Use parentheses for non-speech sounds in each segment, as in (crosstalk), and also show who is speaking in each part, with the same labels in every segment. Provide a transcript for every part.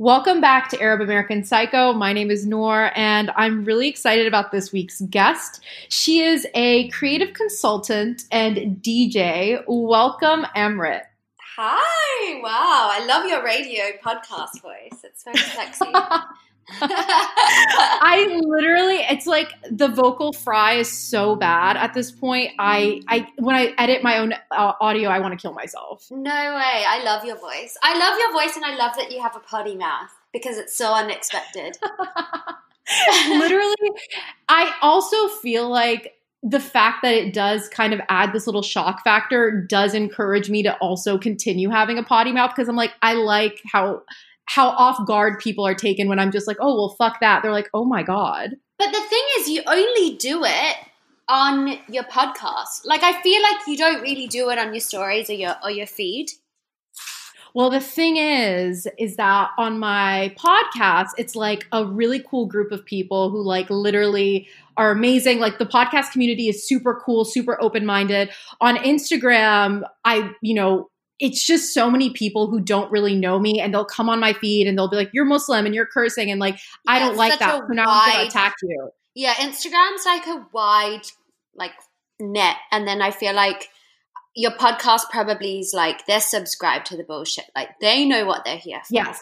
Speaker 1: Welcome back to Arab American Psycho. My name is Noor, and I'm really excited about this week's guest. She is a creative consultant and DJ. Welcome, Amrit.
Speaker 2: Hi! Wow, I love your radio podcast voice. It's very sexy. (laughs) (laughs)
Speaker 1: I literally, it's like the vocal fry is so bad at this point. I, I when I edit my own uh, audio, I want to kill myself.
Speaker 2: No way! I love your voice. I love your voice, and I love that you have a potty mouth because it's so unexpected. (laughs) (laughs)
Speaker 1: literally, I also feel like the fact that it does kind of add this little shock factor does encourage me to also continue having a potty mouth because I'm like, I like how how off guard people are taken when I'm just like, oh, well, fuck that. They're like, oh my God.
Speaker 2: But the thing is, you only do it on your podcast. Like, I feel like you don't really do it on your stories or your or your feed.
Speaker 1: Well, the thing is, is that on my podcast, it's like a really cool group of people who like literally are amazing. Like the podcast community is super cool, super open minded. On Instagram, I, you know, it's just so many people who don't really know me and they'll come on my feed and they'll be like, You're Muslim and you're cursing and like yeah, I don't like that. So now wide, I'm gonna attack you.
Speaker 2: Yeah, Instagram's like a wide like net. And then I feel like your podcast probably is like they're subscribed to the bullshit. Like they know what they're here for.
Speaker 1: Yes.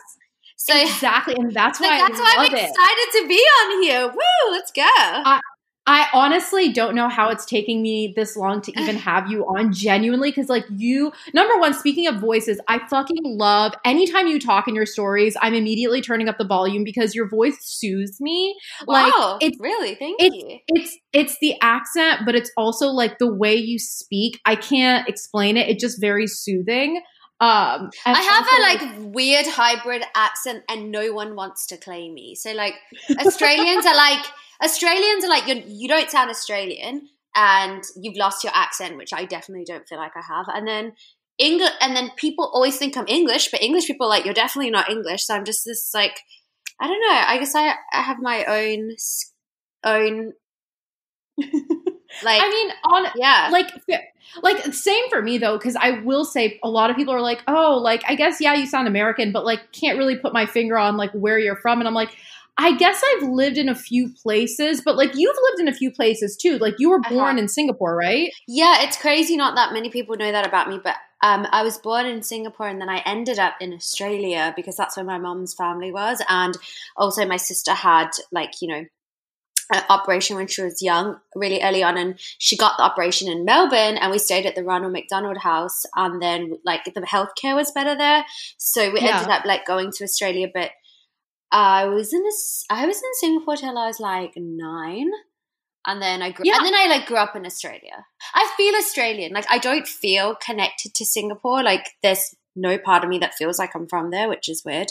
Speaker 1: So exactly, and that's why
Speaker 2: that's why I'm excited it. to be on here. Woo, let's go.
Speaker 1: I, I honestly don't know how it's taking me this long to even (sighs) have you on genuinely because like you number one speaking of voices I fucking love anytime you talk in your stories I'm immediately turning up the volume because your voice soothes me.
Speaker 2: Wow, like it's really? Thank
Speaker 1: it's,
Speaker 2: you.
Speaker 1: it's it's the accent but it's also like the way you speak. I can't explain it. It's just very soothing. Um,
Speaker 2: I have a like weird hybrid accent and no one wants to claim me. So like Australians are like Australians are like, you're, you don't sound Australian and you've lost your accent, which I definitely don't feel like I have. And then English, and then people always think I'm English, but English people like, you're definitely not English. So I'm just this like, I don't know. I guess I, I have my own, own. (laughs)
Speaker 1: like i mean on yeah like like same for me though because i will say a lot of people are like oh like i guess yeah you sound american but like can't really put my finger on like where you're from and i'm like I guess I've lived in a few places, but like you've lived in a few places too. Like you were born in Singapore, right?
Speaker 2: Yeah, it's crazy. Not that many people know that about me, but um, I was born in Singapore and then I ended up in Australia because that's where my mom's family was. And also, my sister had, like, you know, an operation when she was young, really early on, and she got the operation in Melbourne, and we stayed at the Ronald McDonald House, and then like the healthcare was better there, so we yeah. ended up like going to Australia, but I was in a, I was in Singapore till I was like nine, and then I grew, yeah. and then I like grew up in Australia. I feel Australian, like I don't feel connected to Singapore. Like there's no part of me that feels like I'm from there, which is weird.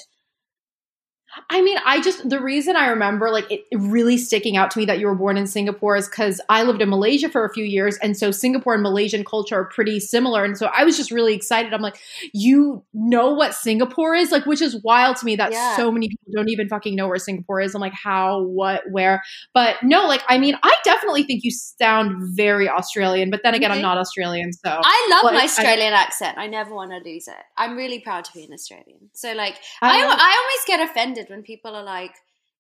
Speaker 1: I mean, I just the reason I remember like it really sticking out to me that you were born in Singapore is because I lived in Malaysia for a few years, and so Singapore and Malaysian culture are pretty similar, and so I was just really excited. I'm like, you know what Singapore is, like, which is wild to me that yeah. so many people don't even fucking know where Singapore is. I'm like, how, what, where? But no, like, I mean, I definitely think you sound very Australian, but then again, I'm not Australian, so
Speaker 2: I love my Australian I, accent. I never want to lose it. I'm really proud to be an Australian. So like, I, I, I always get offended when people are like,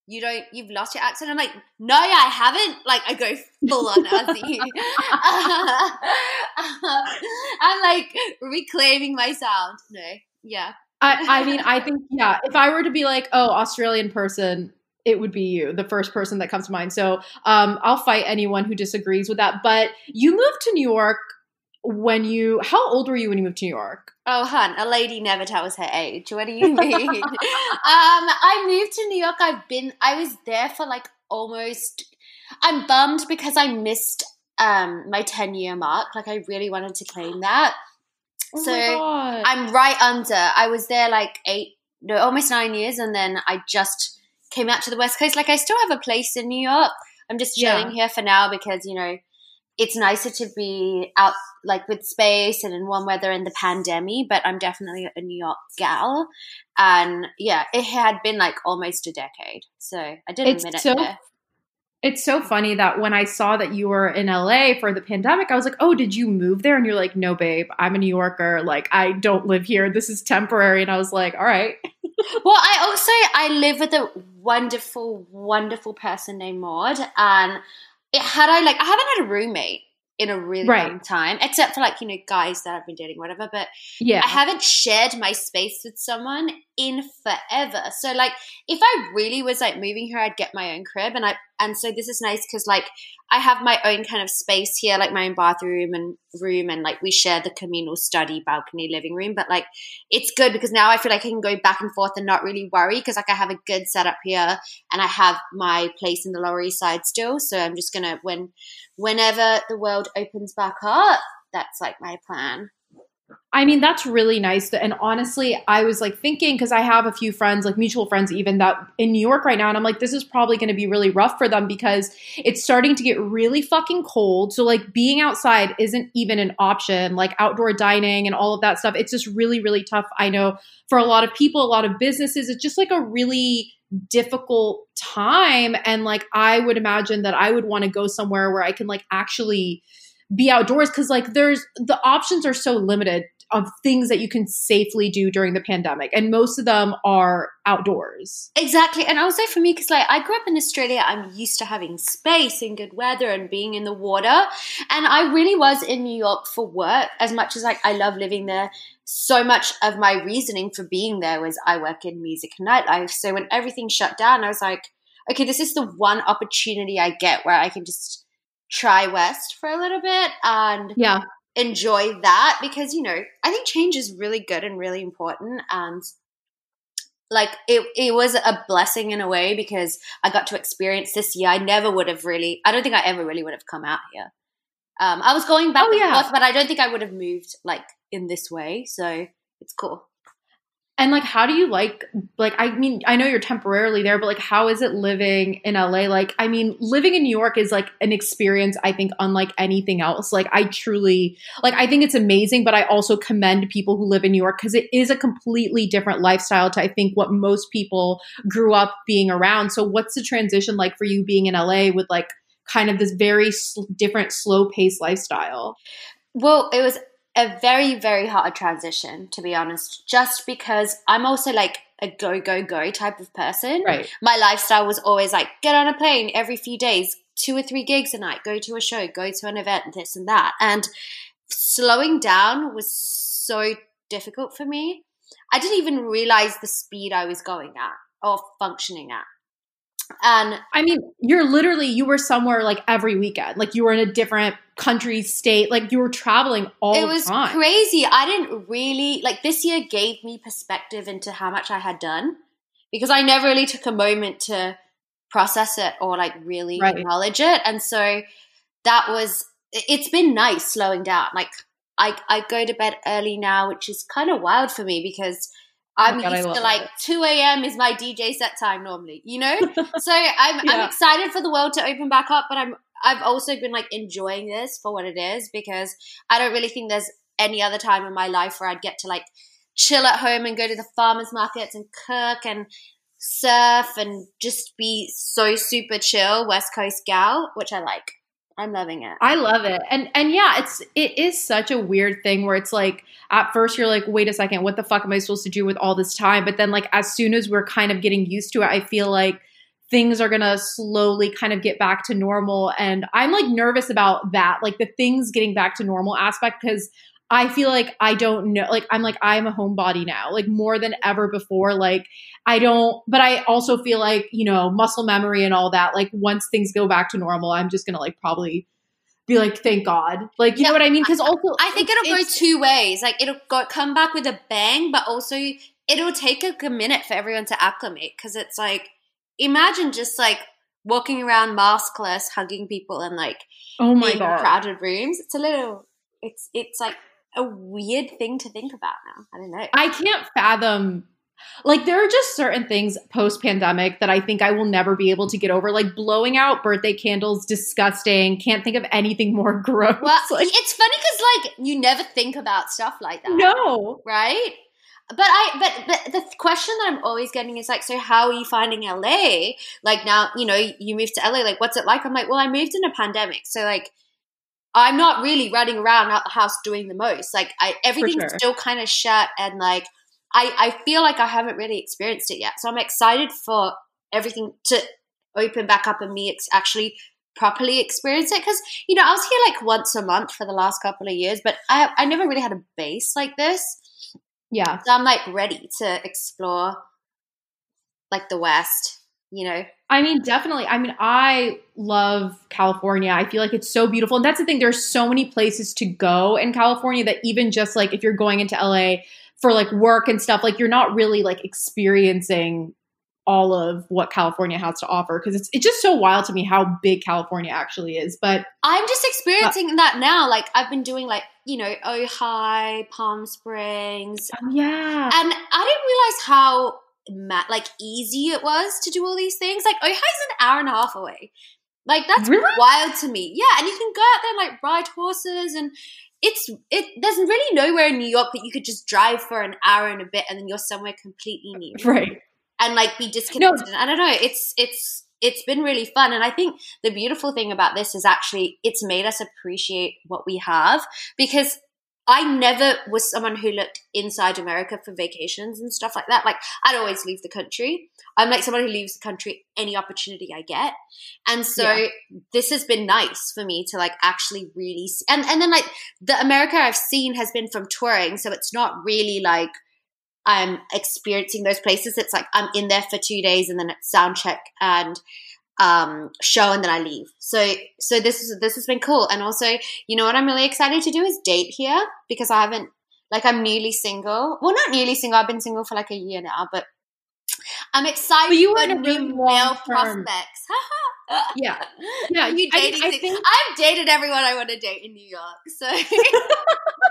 Speaker 2: you don't you've lost your accent. I'm like no i haven't. Like i go full on Aussie (laughs) (laughs) i'm like reclaiming my sound no yeah.
Speaker 1: I, I mean i think yeah if i were to be like oh australian person it would be you the first person that comes to mind. So um, i'll fight anyone who disagrees with that. But you moved to new york when you how old were you when you moved to new york
Speaker 2: Oh, hun, a lady never tells her age. What do you mean? (laughs) um, I moved to New York. I've been, I was there for like almost, I'm bummed because I missed um, my 10 year mark. Like, I really wanted to claim that. Oh so I'm right under. I was there like eight, no, almost nine years. And then I just came out to the West Coast. Like, I still have a place in New York. I'm just chilling yeah. here for now because, you know, it's nicer to be out like with space and in warm weather in the pandemic, but I'm definitely a New York gal. And yeah, it had been like almost a decade. So I did it's a minute so, there.
Speaker 1: It's so funny that when I saw that you were in LA for the pandemic, I was like, "Oh, did you move there?" And you're like, "No, babe, I'm a New Yorker. Like, I don't live here. This is temporary." And I was like, "All right." (laughs)
Speaker 2: well, I also I live with a wonderful, wonderful person named Maud, and it had I like I haven't had a roommate in a really right. long time, except for like, you know, guys that I've been dating, whatever. But yeah, I haven't shared my space with someone in forever. So like if I really was like moving here, I'd get my own crib. And I and so this is nice because like I have my own kind of space here, like my own bathroom and room, and like we share the communal study, balcony, living room. But like it's good because now I feel like I can go back and forth and not really worry because like I have a good setup here and I have my place in the Lower East Side still. So I'm just gonna when whenever the world opens back up, that's like my plan.
Speaker 1: I mean, that's really nice. And honestly, I was like thinking because I have a few friends, like mutual friends, even that in New York right now. And I'm like, this is probably going to be really rough for them because it's starting to get really fucking cold. So, like, being outside isn't even an option, like outdoor dining and all of that stuff. It's just really, really tough. I know for a lot of people, a lot of businesses, it's just like a really difficult time. And like, I would imagine that I would want to go somewhere where I can like actually be outdoors because like there's the options are so limited of things that you can safely do during the pandemic and most of them are outdoors.
Speaker 2: Exactly and also for me because like i grew up in australia i'm used to having space and good weather and being in the water and i really was in new york for work as much as like i love living there. So much of my reasoning for being there was i work in music and nightlife so when everything shut down i was like okay this is the one opportunity i get where i can just try west for a little bit and
Speaker 1: yeah.
Speaker 2: enjoy that because you know i think change is really good and really important and like it, it was a blessing in a way because i got to experience this year. I never would have really i don't think i ever really would have come out here. Um, i was going back oh, and yeah. forth but i don't think i would have moved like in this way so it's cool
Speaker 1: and like, how do you like, like, I mean, I know you're temporarily there, but like, how is it living in LA? Like, I mean, living in New York is like an experience, I think, unlike anything else. Like, I truly, like, I think it's amazing, but I also commend people who live in New York because it is a completely different lifestyle to, I think, what most people grew up being around. So, what's the transition like for you being in LA with like kind of this very sl- different, slow paced lifestyle?
Speaker 2: Well, it was a very, very hard transition, to be honest, just because I'm also like a go, go, go type of person.
Speaker 1: Right.
Speaker 2: My lifestyle was always like get on a plane every few days, two or three gigs a night, go to a show, go to an event, this and that. And slowing down was so difficult for me. I didn't even realize the speed I was going at or functioning at. And
Speaker 1: I mean, you're literally you were somewhere like every weekend. Like you were in a different country, state, like you were traveling all the time.
Speaker 2: It was
Speaker 1: time.
Speaker 2: crazy. I didn't really like this year gave me perspective into how much I had done because I never really took a moment to process it or like really right. acknowledge it. And so that was it's been nice slowing down. Like I I go to bed early now, which is kind of wild for me because Oh I'm God, used to like it. 2 a.m. is my DJ set time normally, you know? (laughs) so I'm, yeah. I'm excited for the world to open back up, but I'm, I've also been like enjoying this for what it is because I don't really think there's any other time in my life where I'd get to like chill at home and go to the farmers markets and cook and surf and just be so super chill West Coast gal, which I like. I'm loving it.
Speaker 1: I love it. And and yeah, it's it is such a weird thing where it's like at first you're like, wait a second, what the fuck am I supposed to do with all this time? But then like as soon as we're kind of getting used to it, I feel like things are gonna slowly kind of get back to normal. And I'm like nervous about that, like the things getting back to normal aspect because I feel like I don't know. Like, I'm like, I'm a homebody now, like more than ever before. Like, I don't, but I also feel like, you know, muscle memory and all that. Like, once things go back to normal, I'm just going to like probably be like, thank God. Like, you yeah, know what I mean? Because also,
Speaker 2: I think it'll go two ways. Like, it'll go, come back with a bang, but also it'll take a, a minute for everyone to acclimate. Because it's like, imagine just like walking around maskless, hugging people, and like,
Speaker 1: oh my God.
Speaker 2: crowded rooms. It's a little, it's, it's like, a weird thing to think about now. I don't know.
Speaker 1: I can't fathom like there are just certain things post pandemic that I think I will never be able to get over. Like blowing out birthday candles, disgusting. Can't think of anything more (laughs) gross.
Speaker 2: Well, like, it's funny because like you never think about stuff like that.
Speaker 1: No,
Speaker 2: right? but I but but the question that I'm always getting is like, so how are you finding LA? Like now, you know, you moved to LA. Like, what's it like? I'm like, well, I moved in a pandemic, so like, I'm not really running around out the house doing the most. Like, I everything's
Speaker 1: sure.
Speaker 2: still kind of shut, and like, I I feel like I haven't really experienced it yet. So I'm excited for everything to open back up and me ex- actually properly experience it because you know I was here like once a month for the last couple of years, but I I never really had a base like this.
Speaker 1: Yeah.
Speaker 2: So I'm like ready to explore like the West, you know?
Speaker 1: I mean, definitely. I mean, I love California. I feel like it's so beautiful. And that's the thing, there's so many places to go in California that even just like if you're going into LA for like work and stuff, like you're not really like experiencing all of what California has to offer because it's it's just so wild to me how big California actually is. But
Speaker 2: I'm just experiencing uh, that now. Like I've been doing like, you know, Ojai, Palm Springs,
Speaker 1: oh, yeah.
Speaker 2: and I didn't realize how like easy it was to do all these things. Like Ojai's an hour and a half away. Like that's
Speaker 1: Really?
Speaker 2: wild to me. Yeah, and you can go out there and like ride horses and it's it there's really nowhere in New York that you could just drive for an hour and a bit and then you're somewhere completely new (laughs)
Speaker 1: Right.
Speaker 2: and like be disconnected. I don't know. It's it's it's been really fun, and I think the beautiful thing about this is actually it's made us appreciate what we have because. I never was someone who looked inside America for vacations and stuff like that. Like I'd always leave the country. I'm like someone who leaves the country any opportunity I get. And so
Speaker 1: Yeah.
Speaker 2: this has been nice for me to like actually really see. And and then like the America I've seen has been from touring, so it's not really like I'm experiencing those places. It's like I'm in there for two days and then it's sound check and um, show and then I leave. So so this is this has been cool. And also, you know what I'm really excited to do is date here because I haven't like I'm newly single. Well, not newly single. I've been single for like a year now, but I'm excited
Speaker 1: But you
Speaker 2: for new
Speaker 1: really
Speaker 2: male prospects. (laughs)
Speaker 1: Yeah. Yeah.
Speaker 2: you
Speaker 1: I-
Speaker 2: dating?
Speaker 1: I
Speaker 2: thing?
Speaker 1: think-
Speaker 2: I've dated everyone I want to date in New York. So (laughs)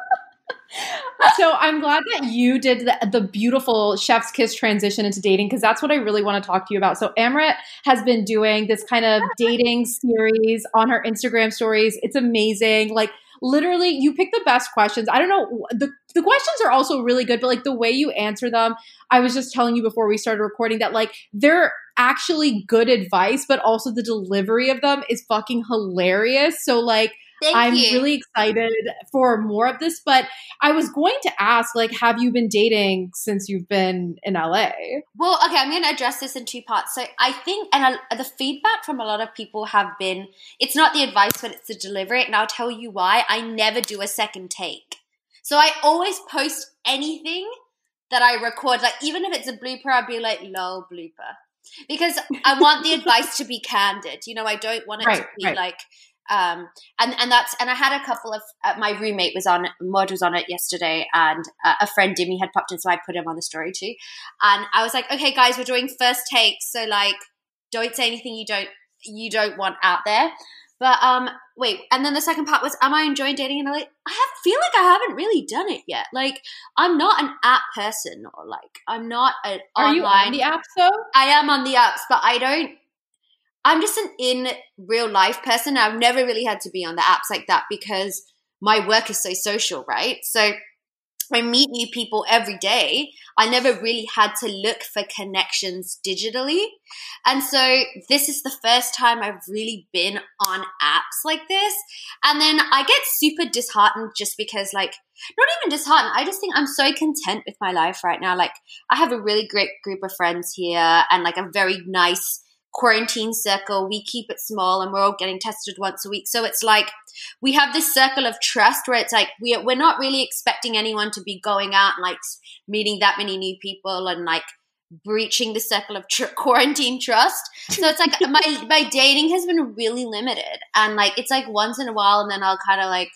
Speaker 1: so I'm glad that you did the, the beautiful chef's kiss transition into dating because that's what I really want to talk to you about. So Amrit has been doing this kind of (laughs) dating series on her Instagram stories. It's amazing. Like literally, you pick the best questions. I don't know the the questions are also really good, but like the way you answer them, I was just telling you before we started recording that like they're actually good advice, but also the delivery of them is fucking hilarious. So like
Speaker 2: thank
Speaker 1: I'm
Speaker 2: you.
Speaker 1: really excited for more of this, but I was going to ask, like, have you been dating since you've been in LA?
Speaker 2: Well, okay, I'm going to address this in two parts. So I think, and I, the feedback from a lot of people have been, it's not the advice, but it's the delivery. And I'll tell you why. I never do a second take. So I always post anything that I record, like even if it's a blooper, I'll be like, lol, blooper. Because I want the (laughs) advice to be candid. You know, I don't want it to be
Speaker 1: right.
Speaker 2: like, um, and and that's and I had a couple of uh, my roommate was on Maud was on it yesterday, and uh, a friend Dimi had popped in, so I put him on the story too. And I was like, okay, guys, we're doing first takes, so like, don't say anything you don't you don't want out there. But um, wait, and then the second part was, am I enjoying dating? And I like, I have, feel like I haven't really done it yet. Like, I'm not an app person, or like, I'm not an
Speaker 1: Are
Speaker 2: online.
Speaker 1: you on the apps though?
Speaker 2: I am on the apps, but I don't. I'm just an in real life person. I've never really had to be on the apps like that because my work is so social, right? So I meet new people every day. I never really had to look for connections digitally. And so this is the first time I've really been on apps like this. And then I get super disheartened just because, like, not even disheartened. I just think I'm so content with my life right now. Like, I have a really great group of friends here and like a very nice quarantine circle. We keep it small and we're all getting tested once a week. So it's like we have this circle of trust where it's like we we're not really expecting anyone to be going out and like meeting that many new people and like breaching the circle of tr- quarantine trust. So it's like my (laughs) my dating has been really limited and like it's like once in a while and then I'll kind of like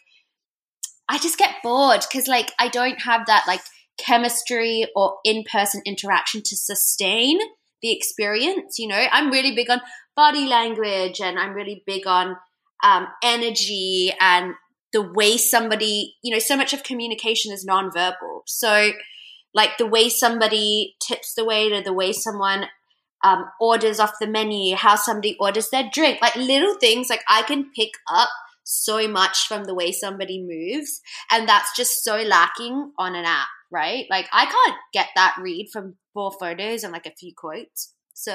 Speaker 2: I just get bored cuz like I don't have that like chemistry or in-person interaction to sustain the experience. You know, I'm really big on body language and I'm really big on um, energy and the way somebody, you know, so much of communication is nonverbal. So, like the way somebody tips the waiter, the way someone um, orders off the menu, how somebody orders their drink, like little things like I can pick up so much from the way somebody moves. And that's just so lacking on an app, right? Like I can't get that read from four photos and like a few quotes. So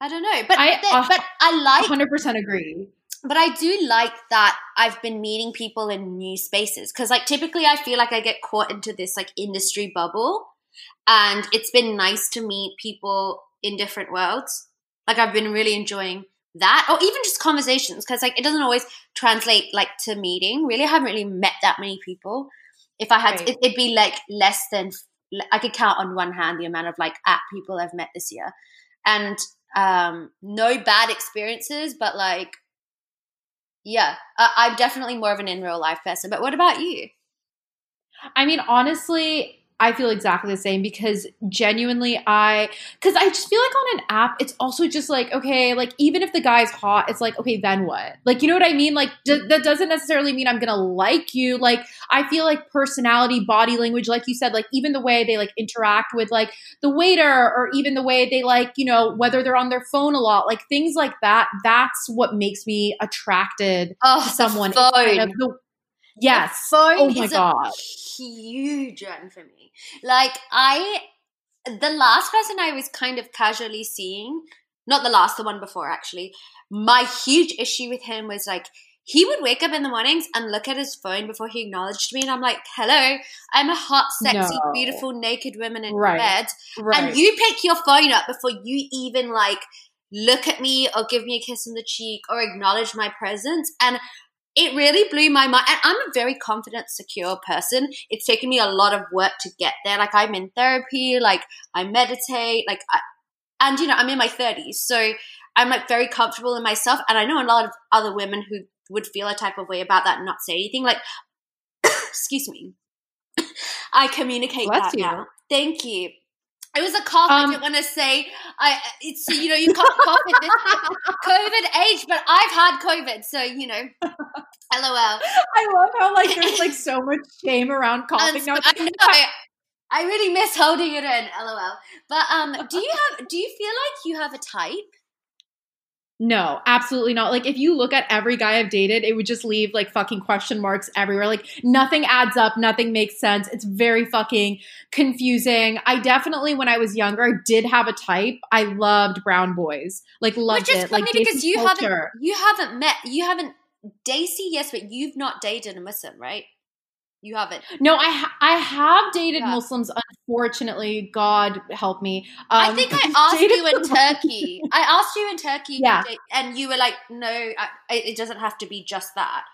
Speaker 2: I don't know. But
Speaker 1: I,
Speaker 2: but, but I like
Speaker 1: 100% agree.
Speaker 2: But I do like that I've been meeting people in new spaces because like typically I feel like I get caught into this like industry bubble and it's been nice to meet people in different worlds. Like I've been really enjoying that or even just conversations because like it doesn't always translate like to meeting really i haven't really met that many people if i had right. to, it, it'd be like less than i could count on one hand the amount of like app people i've met this year. And um no bad experiences but like yeah I, i'm definitely more of an in real life person. But what about you?
Speaker 1: I mean honestly I feel exactly the same because genuinely I cuz I just feel like on an app it's also just like okay like even if the guy's hot it's like okay then what? Like you know what I mean? Like d- that doesn't necessarily mean I'm going to like you. Like I feel like personality, body language like you said like even the way they like interact with like the waiter or even the way they like, you know, whether they're on their phone a lot, like things like that that's what makes me attracted
Speaker 2: oh,
Speaker 1: to someone. Of the, yes.
Speaker 2: phone
Speaker 1: oh my god.
Speaker 2: huge one for me. Like I the last person I was kind of casually seeing, not the last, the one before actually, my huge issue with him was like he would wake up in the mornings and look at his phone before he acknowledged me. And I'm like, hello, I'm a hot, sexy, no. beautiful, naked woman in right. bed. Right. And you pick your phone up before you even like look at me or give me a kiss on the cheek or acknowledge my presence. And it really blew my mind. And I'm a very confident, secure person. It's taken me a lot of work to get there. Like I'm in therapy, like I meditate, like, I, and you know, I'm in my 30s. So I'm like very comfortable in myself. And I know a lot of other women who would feel a type of way about that and not say anything. Like, (coughs) excuse me. (coughs) I communicate Bless that you. now. Thank you. It was a cough. Um, I didn't want to say. I it's you know you can't cough in this (laughs) COVID age, but I've had COVID, so you know. (laughs) LOL.
Speaker 1: I love how like there's like (laughs) so much shame around coughing. now.
Speaker 2: I know. I, I really miss holding it in. LOL. But um, do you have? Do you feel like you have a type?
Speaker 1: No, absolutely not. Like if you look at every guy I've dated, it would just leave like fucking question marks everywhere. Like nothing adds up, nothing makes sense. It's very fucking confusing. I definitely when I was younger did have a type. I loved brown boys. Like loved Which is
Speaker 2: it.
Speaker 1: Funny
Speaker 2: like because you culture. haven't you haven't met you haven't Daisy, yes, but you've not dated a Muslim, right? You haven't.
Speaker 1: No, I ha- I have dated yeah. Muslims. Unfortunately, God help me.
Speaker 2: Um, I think I asked you in Turkey. I asked you in Turkey, yeah. and you were like, "No, I, it doesn't have to be just that."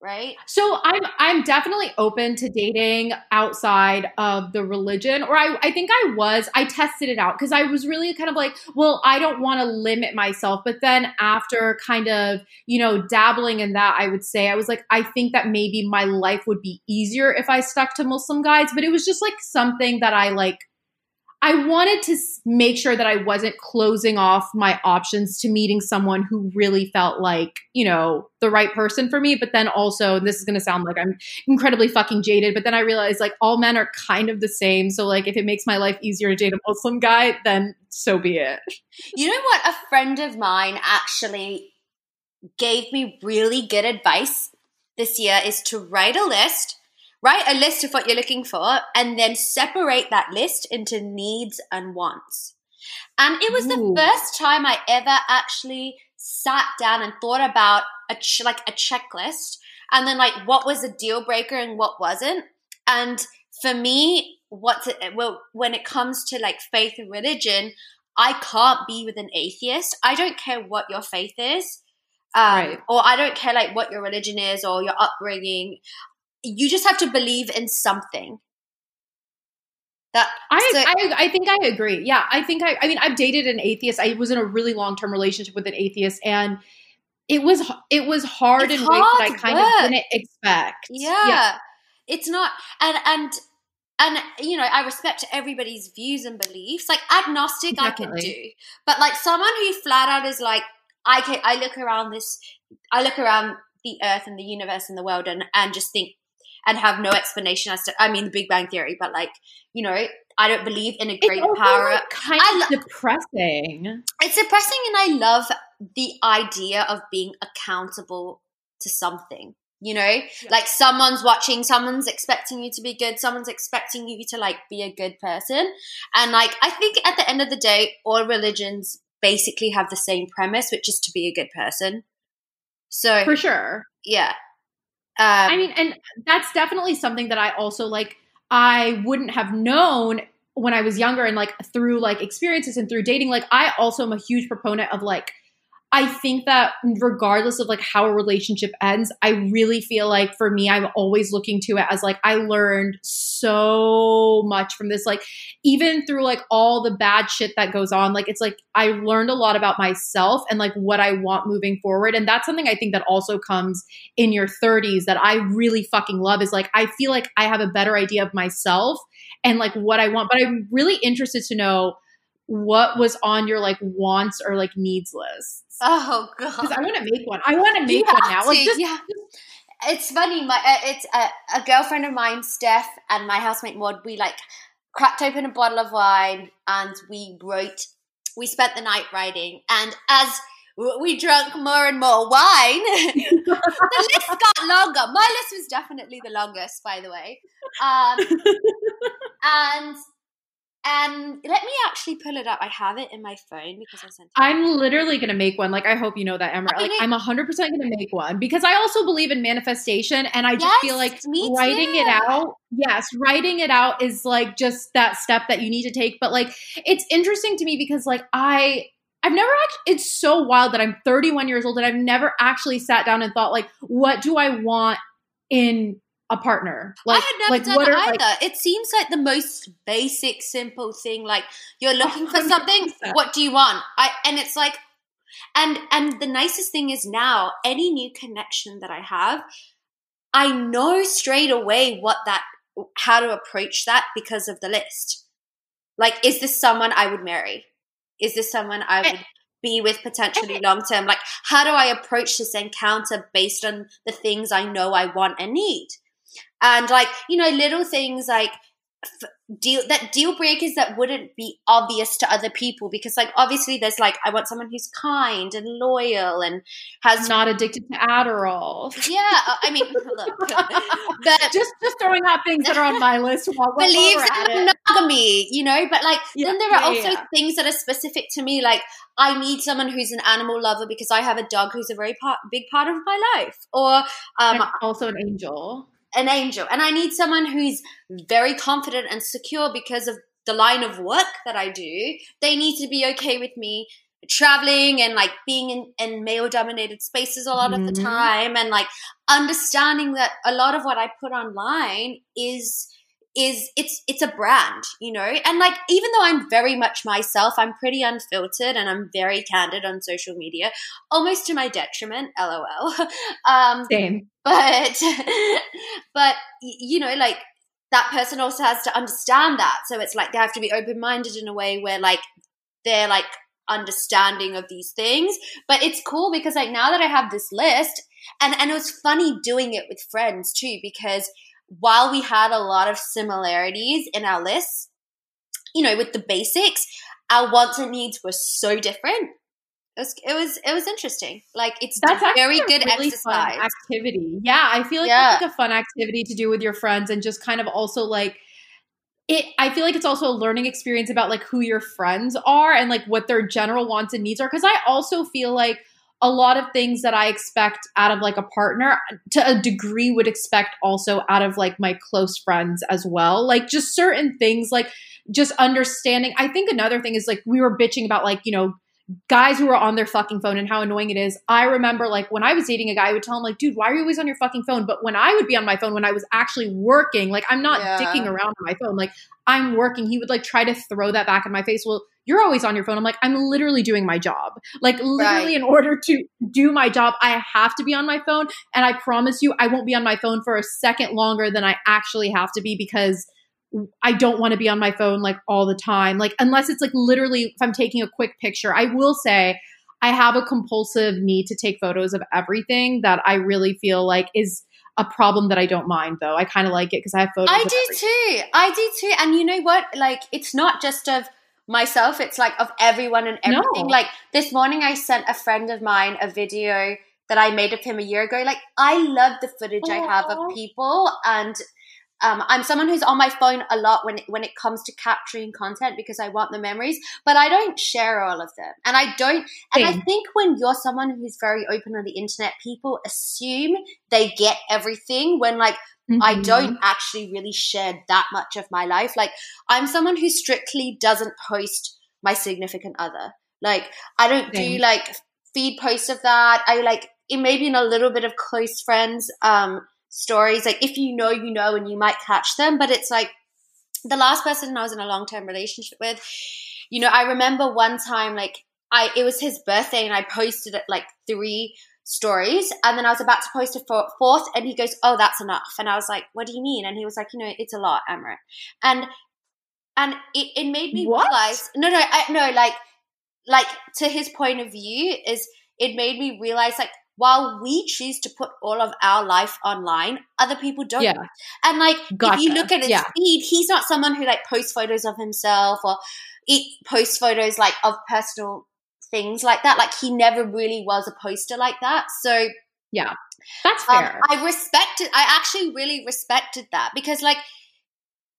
Speaker 2: Right?
Speaker 1: So I'm I'm definitely open to dating outside of the religion, or I I think I was. I tested it out because I was really kind of like, well, I don't want to limit myself. But then after kind of you know dabbling in that, I would say I was like, I think that maybe my life would be easier if I stuck to Muslim guides. But it was just like something that I like I wanted to make sure that I wasn't closing off my options to meeting someone who really felt like, you know, the right person for me. But then also, this is going to sound like I'm incredibly fucking jaded, but then I realized like all men are kind of the same. So, like, if it makes my life easier to date a Muslim guy, then so be it. (laughs)
Speaker 2: You know what? A friend of mine actually gave me really good advice this year is to write a list write a list of what you're looking for and then separate that list into needs and wants. And it was Ooh. the first time I ever actually sat down and thought about a ch- like a checklist and then like what was a deal breaker and what wasn't. And for me, what's it, well, when it comes to like faith and religion, I can't be with an atheist. I don't care what your faith is. Um, right. or I don't care like what your religion is or your upbringing you just have to believe in something.
Speaker 1: That I, so, I, I think I agree. Yeah, I think I. I mean, I've dated an atheist. I was in a really long term relationship with an atheist, and it was it was hard in hard ways that I kind work. of didn't expect.
Speaker 2: Yeah. yeah, it's not, and and and you know, I respect everybody's views and beliefs. Like agnostic, Definitely. I can do, but like someone who flat out is like, I can, I look around this, I look around the earth and the universe and the world, and and just think and have no explanation as to I mean the Big Bang Theory, but like, you know, I don't believe in a great power.
Speaker 1: Like kind I lo- of depressing.
Speaker 2: It's depressing and I love the idea of being accountable to something you know yeah. like someone's watching someone's expecting you to be good someone's expecting you to like be a good person and like i think at the end of the day all religions basically have the same premise which is to be a good person so
Speaker 1: for sure
Speaker 2: yeah
Speaker 1: um, i mean and that's definitely something that i also like i wouldn't have known when i was younger and like through like experiences and through dating like i also am a huge proponent of like I think that regardless of like how a relationship ends, I really feel like for me, I'm always looking to it as like I learned so much from this. Like, even through like all the bad shit that goes on, like it's like I learned a lot about myself and like what I want moving forward. And that's something I think that also comes in your 30s that I really fucking love is like I feel like I have a better idea of myself and like what I want. But I'm really interested to know what was on your like wants or like needs list. (laughs)
Speaker 2: Oh god! Because
Speaker 1: I want to make one. I want to make one now. Like just,
Speaker 2: yeah. It's funny. My uh, it's a, a, girlfriend of mine, Steph, and my housemate Maud. We like cracked open a bottle of wine and we wrote. We spent the night writing, and as we drank more and more wine, (laughs) the list (laughs) got longer. My list was definitely the longest, by the way. Um, and um, let me actually pull it up. I have it in my phone because I sent. It
Speaker 1: I'm literally gonna make one. Like I hope you know that, Emma. Like I'm 100 percent gonna make one because I also believe in manifestation, and I just yes, feel like writing too. it out. Yes, writing it out is like just that step that you need to take. But like, it's interesting to me because like I I've never actually, it's so wild that I'm 31 years old and I've never actually sat down and thought, like, what do I want in a partner.
Speaker 2: Like, I had never like, done are, either. Like, it seems like the most basic, simple thing. Like you're looking 100%. for something. What do you want? I and it's like, and and the nicest thing is now any new connection that I have, I know straight away what that, how to approach that because of the list. Like, is this someone I would marry? Is this someone I eh. would be with potentially eh. long term? Like, how do I approach this encounter based on the things I know I want and need? And like you know little things like f- deal that deal breakers that wouldn't be obvious to other people because like obviously there's like I want someone who's kind and loyal and has
Speaker 1: not addicted to Adderall.
Speaker 2: Yeah, uh, I mean, look, (laughs) but
Speaker 1: just just throwing out things that are on my list while,
Speaker 2: while believes in monogamy, you know. But like yeah, then there are yeah, also yeah. things that are specific to me, like I need someone who's an animal lover because I have a dog who's a very part, big part of my life, or um,
Speaker 1: also an angel
Speaker 2: an angel. And I need someone who's very confident and secure because of the line of work that I do. They need to be okay with me traveling and like being in, in male dominated spaces a lot mm-hmm. of the mm-hmm. time and like understanding that a lot of what I put online is is it's it's a brand you know? And like even though i'm very much myself i'm pretty unfiltered and i'm very candid on social media almost to my detriment lol. (laughs)
Speaker 1: Um same.
Speaker 2: but (laughs) but you know like that person also has to understand that. So it's like they have to be open-minded in a way where like they're like understanding of these things. But it's cool because like now that i have this list and and it was funny doing it with friends too because while we had a lot of similarities in our lists, you know, with the basics, our wants and needs were so different. It was it was it was interesting. Like it's that's very good really exercise
Speaker 1: activity. Yeah, I feel like yeah. that's like a fun activity to do with your friends and just kind of also like it I feel like it's also a learning experience about like who your friends are and like what their general wants and needs are cuz I also feel like a lot of things that I expect out of like a partner to a degree would expect also out of like my close friends as well. Like just certain things, like just understanding. I think another thing is like we were bitching about like, you know, guys who are on their fucking phone and how annoying it is. I remember like when I was dating a guy, I would tell him like, dude, why are you always on your fucking phone? But when I would be on my phone when I was actually working, like I'm not yeah. dicking around on my phone, like I'm working, he would like try to throw that back in my face. Well, you're always on your phone. I'm like, I'm literally doing my job. Like literally right. in order to do my job, I have to be on my phone. And I promise you, I won't be on my phone for a second longer than I actually have to be because I don't want to be on my phone like all the time. Like, unless it's like literally if I'm taking a quick picture, I will say I have a compulsive need to take photos of everything that I really feel like is a problem that I don't mind though. I kind of like it because I have photos.
Speaker 2: I do too. I do too. And you know what? Like, it's not just of myself, it's like of everyone and everything. No. Like, this morning I sent a friend of mine a video that I made of him a year ago. Like I love the footage Aww. I have of people and um, I'm someone who's on my phone a lot when it, when it comes to capturing content because I want the memories, but I don't share all of them. And I don't, and I think when you're someone who's very open on the internet, people assume they get everything when like mm-hmm. I don't actually really share that much of my life. Like I'm someone who strictly doesn't post my significant other. Like I don't Same. do like feed posts of that. I like it maybe in a little bit of close friends. Um, stories. Like if you know, you know, and you might catch them. But it's like the last person I was in a long term relationship with, you know, I remember one time like I it was his birthday and I posted it like three stories and then I was about to post a fourth and he goes, Oh, that's enough. And I was like, What do you mean? And he was like, you know, it's a lot, Amrit. And and it, it made me what? realize no no I, no like like to his point of view is it made me realize like while we choose to put all of our life online, other people don't. Yeah. And like, gotcha. if you look at his yeah. feed, he's not someone who like posts photos of himself or posts photos like of personal things like that. Like, he never really was a poster like that. So,
Speaker 1: yeah, that's um, fair.
Speaker 2: Um, I respected, I actually really respected that because like,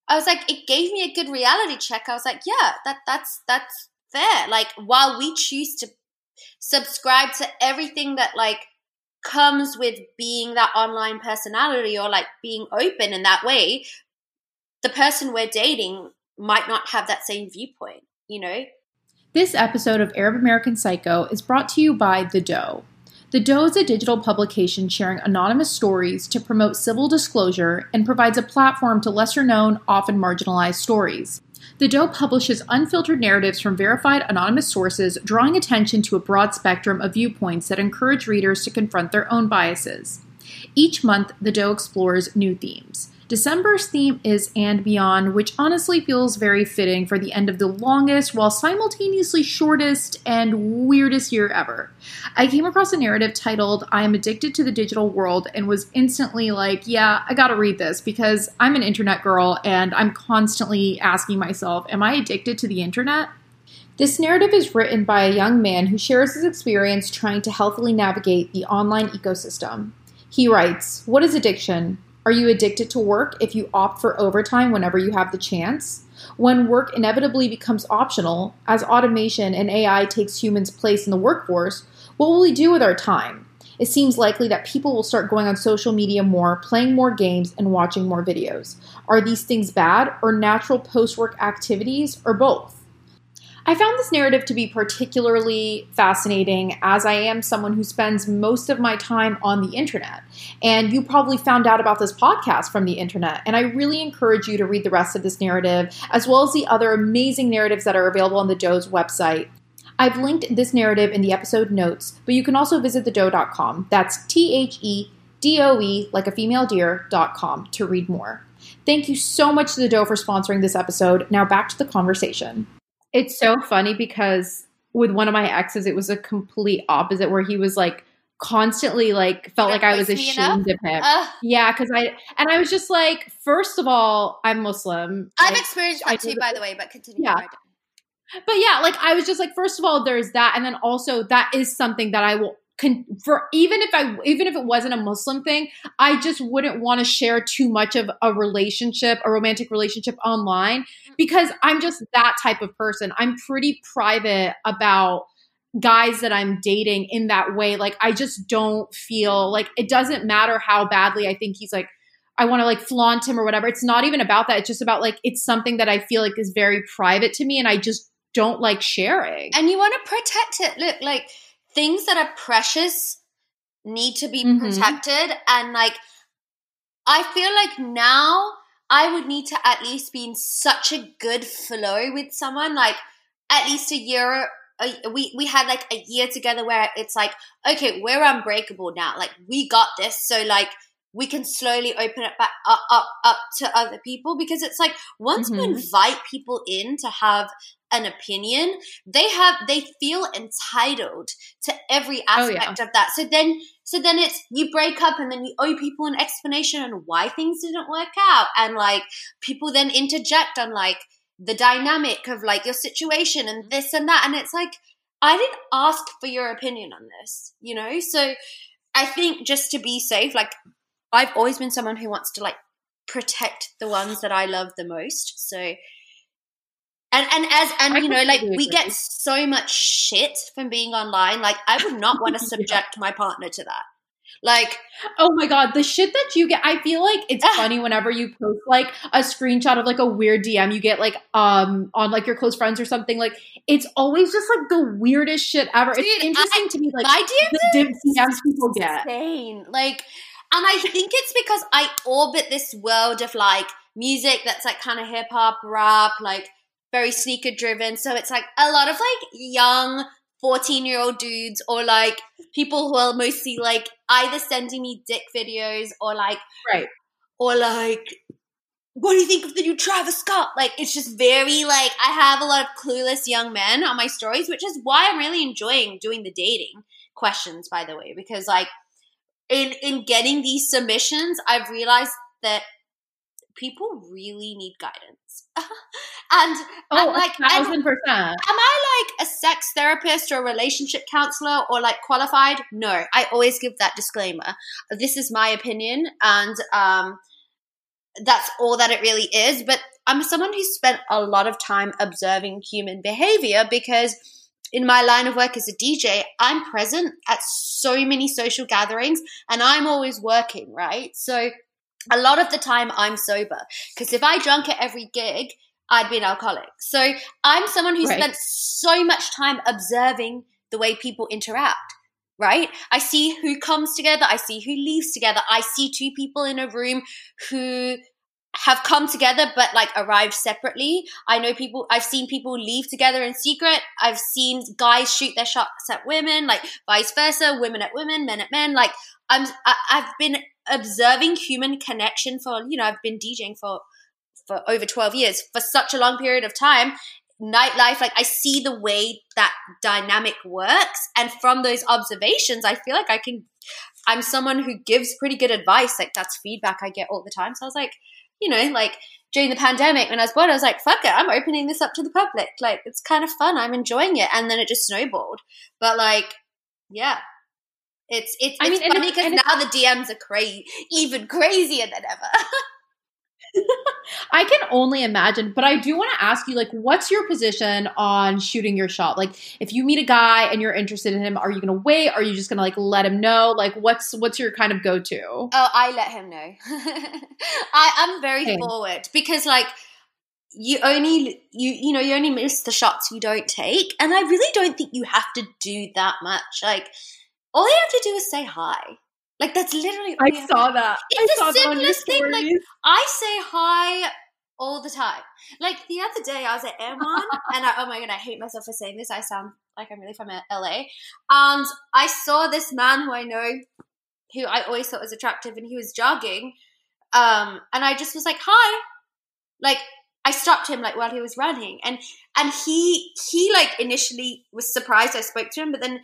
Speaker 2: I was like, it gave me a good reality check. I was like, yeah, that that's that's fair. Like, while we choose to subscribe to everything that like comes with being that online personality or like being open in that way, the person we're dating might not have that same viewpoint, you know?
Speaker 1: This episode of Arab American Psycho is brought to you by The Doe. The Doe is a digital publication sharing anonymous stories to promote civil disclosure and provides a platform to lesser known, often marginalized stories. The Doe publishes unfiltered narratives from verified anonymous sources, drawing attention to a broad spectrum of viewpoints that encourage readers to confront their own biases. Each month, The Doe explores new themes. December's theme is And Beyond, which honestly feels very fitting for the end of the longest while simultaneously shortest and weirdest year ever. I came across a narrative titled I Am Addicted to the Digital World and was instantly like, yeah, I gotta read this because I'm an internet girl and I'm constantly asking myself, am I addicted to the internet? This narrative is written by a young man who shares his experience trying to healthily navigate the online ecosystem. He writes, What is addiction? Are you addicted to work if you opt for overtime whenever you have the chance? When work inevitably becomes optional, as automation and AI takes humans' place in the workforce, what will we do with our time? It seems likely that people will start going on social media more, playing more games, and watching more videos. Are these things bad, or natural post work activities, or both? I found this narrative to be particularly fascinating as I am someone who spends most of my time on the internet. And you probably found out about this podcast from the internet. And I really encourage you to read the rest of this narrative, as well as the other amazing narratives that are available on the Doe's website. I've linked this narrative in the episode notes, but you can also visit thedoe.com. That's T H E D O E, like a female deer.com, to read more. Thank you so much to the Doe for sponsoring this episode. Now back to the conversation. It's so funny because with one of my exes, it was a complete opposite where he was like constantly like felt like I was ashamed of him. Uh, yeah, because I and I was just like, first of all, I'm Muslim.
Speaker 2: I've
Speaker 1: like,
Speaker 2: experienced that too, by the way, but continue.
Speaker 1: Yeah. But yeah, like I was just like, first of all, there's that, and then also that is something that I will con- for even if I even if it wasn't a Muslim thing, I just wouldn't want to share too much of a relationship, a romantic relationship online mm. because I'm just that type of person. I'm pretty private about guys that I'm dating in that way. Like I just don't feel like it doesn't matter how badly I think he's like I want to like flaunt him or whatever. It's not even about that. It's just about like it's something that I feel like is very private to me and I just don't like sharing.
Speaker 2: And you want to protect it. Look, like things that are precious need to be mm-hmm. protected and like I feel like now I would need to at least be in such a good flow with someone like at least a year a, we we had like a year together where it's like okay we're unbreakable now like we got this so like we can slowly open it back up up, up to other people because it's like once mm-hmm. you invite people in to have an opinion they have they feel entitled to every aspect oh, yeah. of that so then so then it's you break up and then you owe people an explanation on why things didn't work out and like people then interject on like the dynamic of like your situation and this and that and it's like i didn't ask for your opinion on this you know so I think just to be safe, like I've always been someone who wants to like protect the ones that I love the most. So and and as and
Speaker 1: I
Speaker 2: you know, like we get so much shit from being online. Like I would not want to (laughs) subject my partner to that. Like
Speaker 1: Oh my god, the shit that you get! I feel like it's funny whenever you post like a screenshot of like a weird DM you get like um on like your close friends or something. Like it's always just like the weirdest shit ever.
Speaker 2: Dude,
Speaker 1: it's interesting to me like
Speaker 2: my DMs
Speaker 1: the DMs people get.
Speaker 2: insane. Like, and I think it's because I orbit this world of like music that's like kind of hip hop, rap, like very sneaker driven. So it's like a lot of like young 14 year old dudes or like people who are mostly like either sending me dick videos or like,
Speaker 1: Right.
Speaker 2: or like, what do you think of the new Travis Scott? Like, it's just very like, I have a lot of clueless young men on my stories, which is why I'm really enjoying doing the dating questions, by the way, because like, in in getting these submissions, I've realized that people really need guidance. (laughs) and
Speaker 1: Oh,
Speaker 2: and
Speaker 1: like
Speaker 2: like
Speaker 1: a
Speaker 2: and
Speaker 1: thousand percent.
Speaker 2: am I like a sex therapist or a relationship counselor or like qualified? No. I always give that disclaimer. This is my opinion and um that's all that it really is, but I'm someone who spent a lot of time observing human behavior because in my line of work as a DJ, I'm present at so many social gatherings and I'm always working, right? So a lot of the time I'm sober because if I drank at every gig, I'd be an alcoholic. So I'm someone who
Speaker 1: Right.
Speaker 2: spent so much time observing the way people interact, right? I see who comes together, I see who leaves together. I see two people in a room who have come together but like arrived separately. I know people I've seen people leave together in secret. I've seen guys shoot their shots at women, like vice versa, women at women, men at men. Like I'm I, I've been observing human connection for, you know, I've been DJing for for over 12 years for such a long period of time nightlife like i see the way that dynamic works. And from those observations i feel like i can i'm someone who gives pretty good advice. Like that's feedback i get all the time. So i was like you know like during the pandemic when i was bored i was like fuck it i'm opening this up to the public. Like it's kind of fun. I'm enjoying it. And then it just snowballed. But like yeah it's it's,
Speaker 1: I mean, and
Speaker 2: funny because now the DMs are crazy, even crazier than ever. (laughs)
Speaker 1: I can only imagine, but I do want to ask you, like, what's your position on shooting your shot? Like, if you meet a guy and you're interested in him, are you going to wait? Are you just going to like let him know? Like, what's what's your kind of go to?
Speaker 2: Oh, I let him know. (laughs) I, I'm very
Speaker 1: Same.
Speaker 2: forward because, like, you only you you know you only miss the shots you don't take, and I really don't think you have to do that much. Like, all you have to do is say hi. Like that's literally.
Speaker 1: I saw that.
Speaker 2: It's
Speaker 1: I
Speaker 2: the
Speaker 1: saw that on your
Speaker 2: simplest thing, like- I say hi all the time. Like the other day, I was at Erewhon, (laughs) and I, oh my god, I hate myself for saying this. I sound like I'm really from LA. And I saw this man who I know, who I always thought was attractive, and he was jogging. Um, and I just was like, "Hi," like I stopped him like while he was running, and and he he like initially was surprised I spoke to him, but then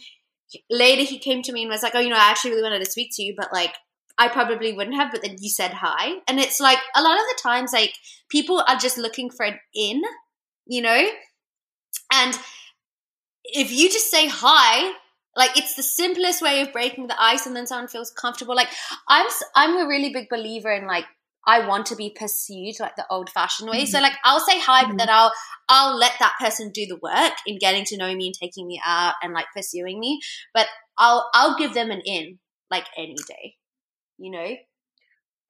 Speaker 2: later he came to me and was like, "Oh, you know, I actually really wanted to speak to you, but like." I probably wouldn't have, but then you said hi. And it's like a lot of the times, like people are just looking for an in, you know? And if you just say hi, like it's the simplest way of breaking the ice and then someone feels comfortable. Like I'm, I'm a really big believer in like, I want to be pursued like the old fashioned way. So mm-hmm. like I'll say hi, but mm-hmm. then I'll, I'll let that person do the work in getting to know me and taking me out and like pursuing me. But I'll, I'll give them an in like any day, you know?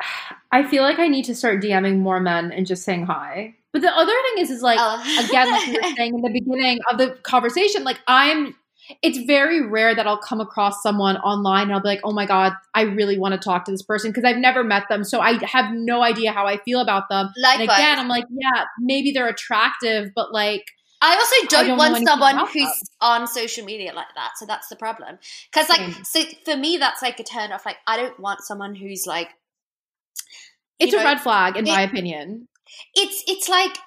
Speaker 2: (sighs)
Speaker 1: I feel like I need to start DMing more men and just saying hi. But the other thing is, is like
Speaker 2: Oh.
Speaker 1: again, like you were (laughs) saying in the beginning of the conversation, like I'm. It's very rare that I'll come across someone online and I'll be like, "Oh my god, I really want to talk to this person" because I've never met them, so I have no idea how I feel about them.
Speaker 2: Likewise.
Speaker 1: And again, I'm like, yeah, maybe they're attractive, but like,
Speaker 2: I also don't,
Speaker 1: don't
Speaker 2: want someone who's on social media like that. So that's the problem. Because like,
Speaker 1: Same.
Speaker 2: so for me, that's like a turn off. Like, I don't want someone who's like,
Speaker 1: it's
Speaker 2: You
Speaker 1: a red flag in
Speaker 2: it-
Speaker 1: my opinion.
Speaker 2: it's it's like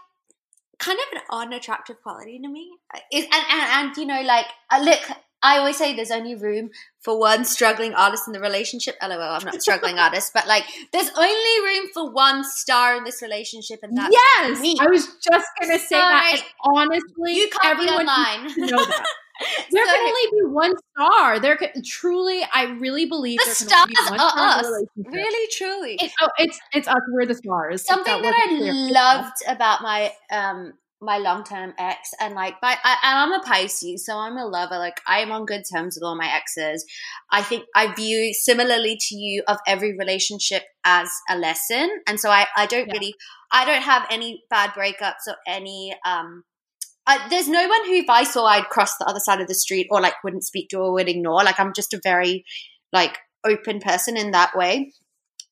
Speaker 2: kind of an unattractive quality to me. It, and, and and you know, like, uh, look, I always say there's only room for one struggling artist in the relationship. LOL, I'm not a struggling (laughs) artist, but like, there's only room for one star in this relationship, and that's
Speaker 1: yes,
Speaker 2: me.
Speaker 1: I was just gonna say that. And honestly,
Speaker 2: you can't be
Speaker 1: everyone
Speaker 2: online.
Speaker 1: needs to know that. (laughs) (laughs) There there can only be one star. There can truly, I really believe
Speaker 2: the stars are us. Really, truly.
Speaker 1: It, oh, it's it's us. We're the stars.
Speaker 2: Something that, that I loved about my um my long term ex, and like, by I, I'm a Pisces, so I'm a lover. Like, I'm on good terms with all my exes. I think I view similarly to you of every relationship as a lesson, and so I I don't yeah. really I don't have any bad breakups or any um. I, there's no one who, if I saw, I'd cross the other side of the street or like wouldn't speak to or would ignore. Like, I'm just a very like open person in that way.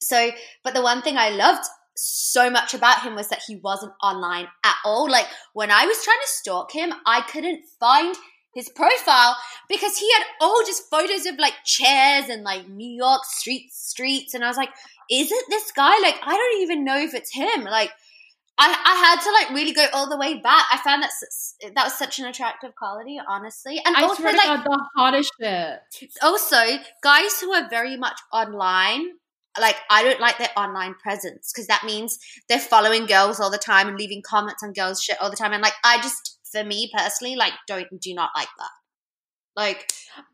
Speaker 2: So, but the one thing I loved so much about him was that he wasn't online at all. Like when I was trying to stalk him, I couldn't find his profile because he had all just photos of like chairs and like New York street streets and I was like, is it this guy? Like I don't even know if it's him. Like I, I had to like really go all the way back. I found that that was such an attractive quality, honestly. And
Speaker 1: I
Speaker 2: also like
Speaker 1: God, the hottest shit.
Speaker 2: Also, guys who are very much online like I don't like their online presence because that means they're following girls all the time and leaving comments on girls shit all the time. And like I just for me personally, like don't do not like that. Like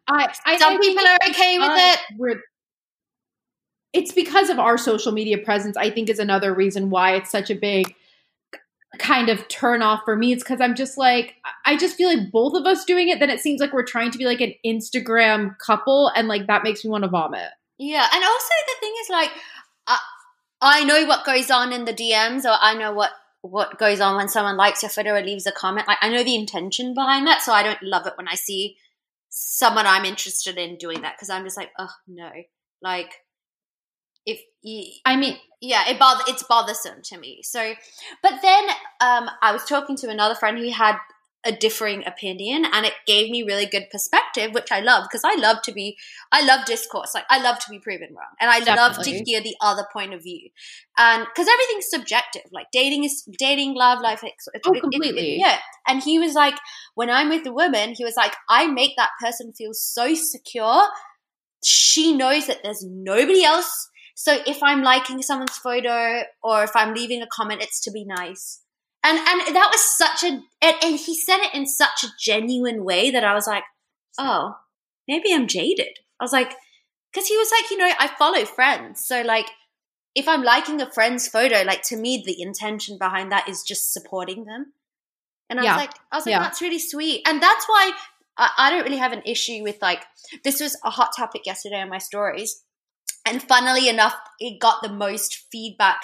Speaker 1: I, I
Speaker 2: some I people are okay with it.
Speaker 1: We're, it's because of our social media presence, I think is another reason why it's such a big kind of turn off for me. It's because I'm just like, I just feel like both of us doing it, then it seems like we're trying to be like an Instagram couple, and like that makes me want to vomit.
Speaker 2: Yeah, and also the thing is like, I, I know what goes on in the DMs, or I know what what goes on when someone likes your photo or leaves a comment. Like I know the intention behind that, so I don't love it when I see someone I'm interested in doing that because I'm just like, oh no, like if you,
Speaker 1: I mean,
Speaker 2: yeah, it bother it's bothersome to me. So, but then um, I was talking to another friend who had a differing opinion and it gave me really good perspective which i love because i love to be i love discourse like i love to be proven wrong and i Definitely. love to hear the other point of view and because everything's subjective like dating is dating love life it's,
Speaker 1: oh, completely.
Speaker 2: It, it, yeah and he was like when i'm with a woman he was like i make that person feel so secure she knows that there's nobody else so if i'm liking someone's photo or if i'm leaving a comment it's to be nice and and that was such a and, and he said it in such a genuine way that I was like, oh, maybe I'm jaded. I was like, because he was like, you know, I follow friends, so like if I'm liking a friend's photo, like to me, the intention behind that is just supporting them. And I yeah. was like, I was like, yeah. that's really sweet. And that's why I, I, don't really have an issue with like, this was a hot topic yesterday on my stories. And funnily enough, it got the most feedback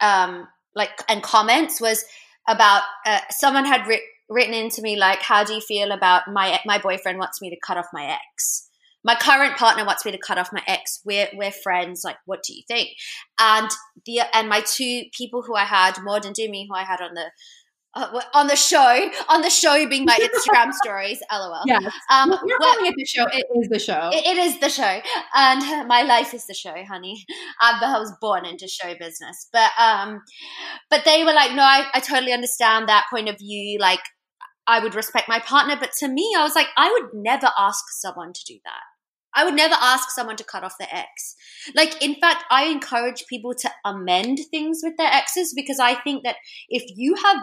Speaker 2: um, like and comments was about uh, someone had ri- written into me like, "How do you feel about my my boyfriend wants me to cut off my ex? My current partner wants me to cut off my ex. We're we're friends. Like, what do you think?" And the and my two people who I had, Maud and Demi, who I had on the uh, on the show, on the show being my Instagram (laughs) stories, lol.
Speaker 1: Yeah, um, calling it the show. It is the show.
Speaker 2: It, it is the show, and (laughs) my life is the show, honey. I, I was born into show business, but um, but they were like, no, I, I totally understand that point of view. Like, I would respect my partner, but to me, I was like, I would never ask someone to do that. I would never ask someone to cut off their ex. Like, in fact, I encourage people to amend things with their exes because I think that if you have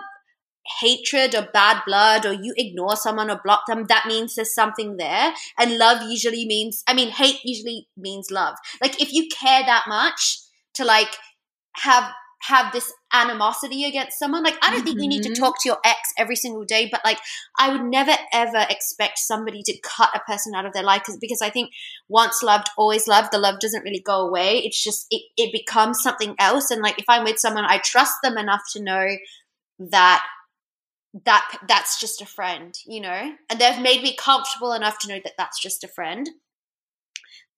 Speaker 2: hatred or bad blood or you ignore someone or block them, that means there's something there. And love usually means, I mean, hate usually means love. Like if you care that much to like have have this animosity against someone. Like, I don't mm-hmm. think you need to mm-hmm. talk to your ex every single day, but like, I would never ever expect somebody to cut a person out of their life because I think once loved, always loved. The love doesn't really go away. It's just, it, it becomes something else. And like, if I'm with someone, I trust them enough to know that that that's just a friend, you know, and they've made me comfortable enough to know that that's just a friend.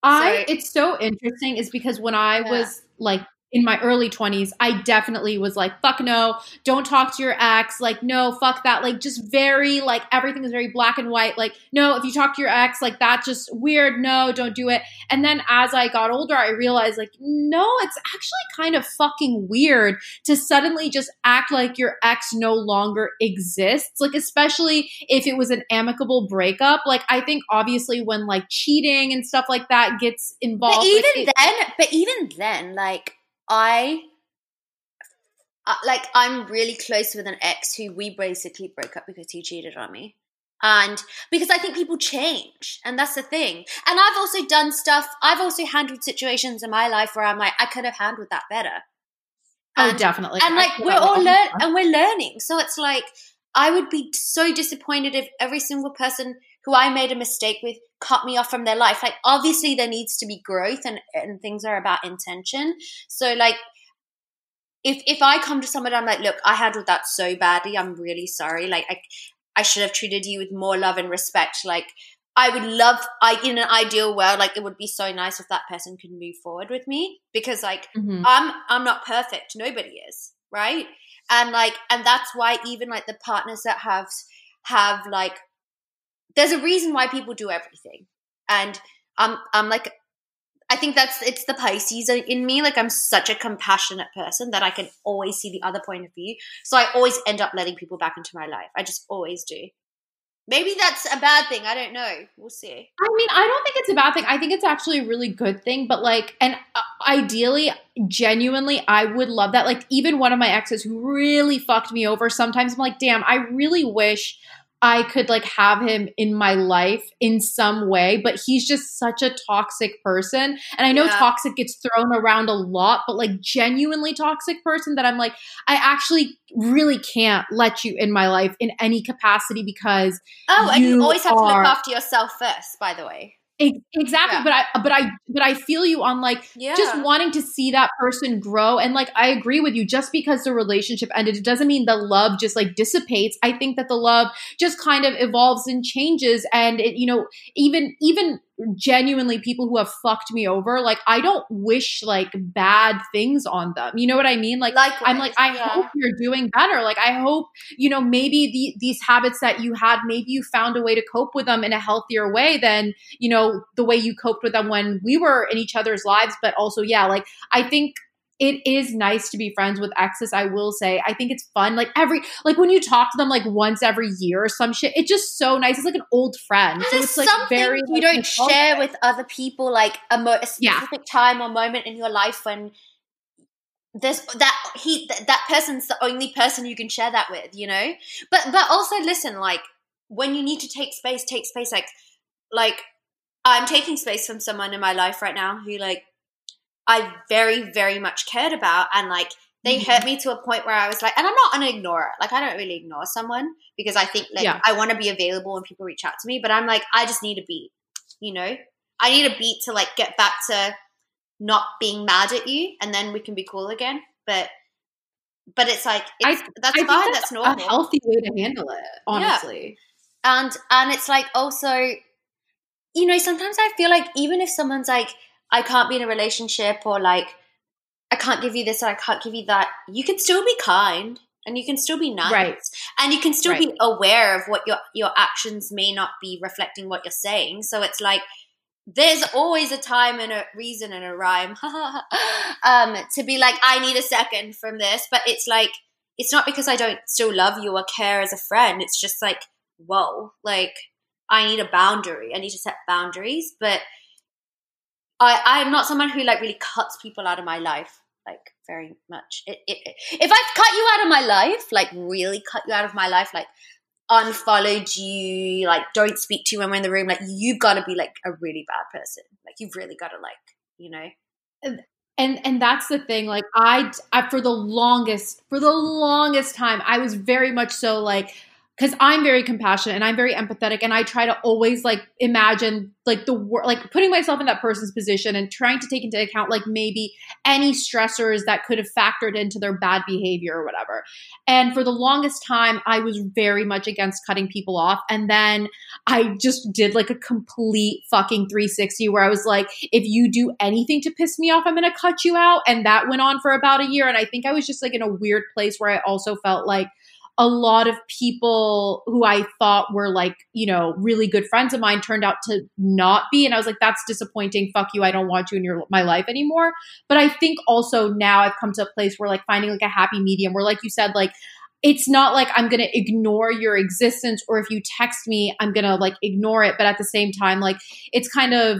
Speaker 1: I so, it's so interesting is because when I yeah. was like in my early 20s, I definitely was like, fuck no, don't talk to your ex. Like, no, fuck that. Like, just very, like, everything is very black and white. Like, no, if you talk to your ex, like, that's just weird. No, don't do it. And then as I got older, I realized, like, no, it's actually kind of fucking weird to suddenly just act like your ex no longer exists. Like, especially if it was an amicable breakup. Like, I think obviously when, like, cheating and stuff like that gets involved.
Speaker 2: But even
Speaker 1: like, it,
Speaker 2: then, but even then, like, I uh, like I'm really close with an ex who we basically broke up because he cheated on me. And because I think people change, and that's the thing. And I've also done stuff, I've also handled situations in my life where I'm like, I could have handled that better.
Speaker 1: Oh, definitely.
Speaker 2: And like we're all learn and we're learning. So it's like I would be so disappointed if every single person who I made a mistake with cut me off from their life. Like obviously there needs to be growth and, and things are about intention. So like if if I come to someone I'm like, look, I handled that so badly, I'm really sorry. Like I I should have treated you with more love and respect. Like I would love, I in an ideal world, like it would be so nice if that person could move forward with me because, like, mm-hmm. I'm I'm not perfect. Nobody is, right? And like, and that's why even like the partners that have have like, there's a reason why people do everything, and I'm I'm like I think that's it's the Pisces in me. Like I'm such a compassionate person that I can always see the other point of view. So I always end up letting people back into my life. I just always do. Maybe that's a bad thing. I don't know. We'll see.
Speaker 1: I mean, I don't think it's a bad thing. I think it's actually a really good thing. But like, and uh, ideally, genuinely, I would love that. Like, even one of my exes who really fucked me over, sometimes I'm like, damn, I really wish I could like have him in my life in some way, but he's just such a toxic person. And I know yeah. toxic gets thrown around a lot, but like genuinely toxic person that I'm like, I actually really can't let you in my life in any capacity because
Speaker 2: Oh, and you always have are, to look after yourself first, by the way.
Speaker 1: Exactly, yeah. but I but I but I feel you on like yeah. just wanting to see that person grow and like I agree with you just because the relationship ended it doesn't mean the love just like dissipates. I think that the love just kind of evolves and changes and it you know even even genuinely people who have fucked me over like i don't wish like bad things on them. You know what i mean? Like Likewise, i'm like i yeah. hope you're doing better. Like i hope you know maybe the, these habits that you had maybe you found a way to cope with them in a healthier way than you know the way you coped with them when we were in each other's lives. But also yeah like i think it is nice to be friends with exes. I will say, I think it's fun. Like every, like when you talk to them like once every year or some shit, it's just so nice. It's like an old friend.
Speaker 2: So
Speaker 1: it's like
Speaker 2: something very you like, don't share with other people, like a, mo- a specific yeah. time or moment in your life when there's that he th- that person's the only person you can share that with, you know. But but also listen, like when you need to take space, take space. Like like I'm taking space from someone in my life right now who like I very, very much cared about. And like, they mm-hmm. hurt me to a point where I was like, and I'm not an ignorer. Like, I don't really ignore someone because I think like yeah. I want to be available when people reach out to me. But I'm like, I just need a beat, you know? I need a beat to like get back to not being mad at you and then we can be cool again. But but it's like it's, I, that's I fine. That's, that's normal.
Speaker 1: A healthy way to handle it, honestly.
Speaker 2: Yeah. And and it's like also, you know, sometimes I feel like even if someone's like, I can't be in a relationship or like I can't give you this or I can't give you that, you can still be kind and you can still be nice.
Speaker 1: Right.
Speaker 2: And you can still right. be aware of what your your actions may not be reflecting what you're saying. So it's like there's always a time and a reason and a rhyme (laughs) um, to be like, I need a second from this. But it's like, it's not because I don't still love you or care as a friend. It's just like, whoa, like, I need a boundary. I need to set boundaries. But I I'm not someone who like really cuts people out of my life like very much. It, it, it, if I've cut you out of my life, like really cut you out of my life, like unfollowed you, like don't speak to you when we're in the room, like you've got to be like a really bad person. Like you've really got to like, you know.
Speaker 1: And, and and that's the thing. Like I, I for the longest for the longest time, I was very much so like because I'm very compassionate and I'm very empathetic and I try to always like imagine like the wor- like putting myself in that person's position and trying to take into account like maybe any stressors that could have factored into their bad behavior or whatever. And for the longest time I was very much against cutting people off. And then I just did like a complete fucking 360 where I was like if you do anything to piss me off I'm going to cut you out. And that went on for about a year. And I think I was just like in a weird place where I also felt like a lot of people who I thought were like, you know, really good friends of mine turned out to not be. And I was like, that's disappointing. Fuck you. I don't want you in your my life anymore. But I think also now I've come to a place where like finding like a happy medium where like you said, like it's not like I'm going to ignore your existence or if you text me, I'm going to like ignore it. But at the same time, like it's kind of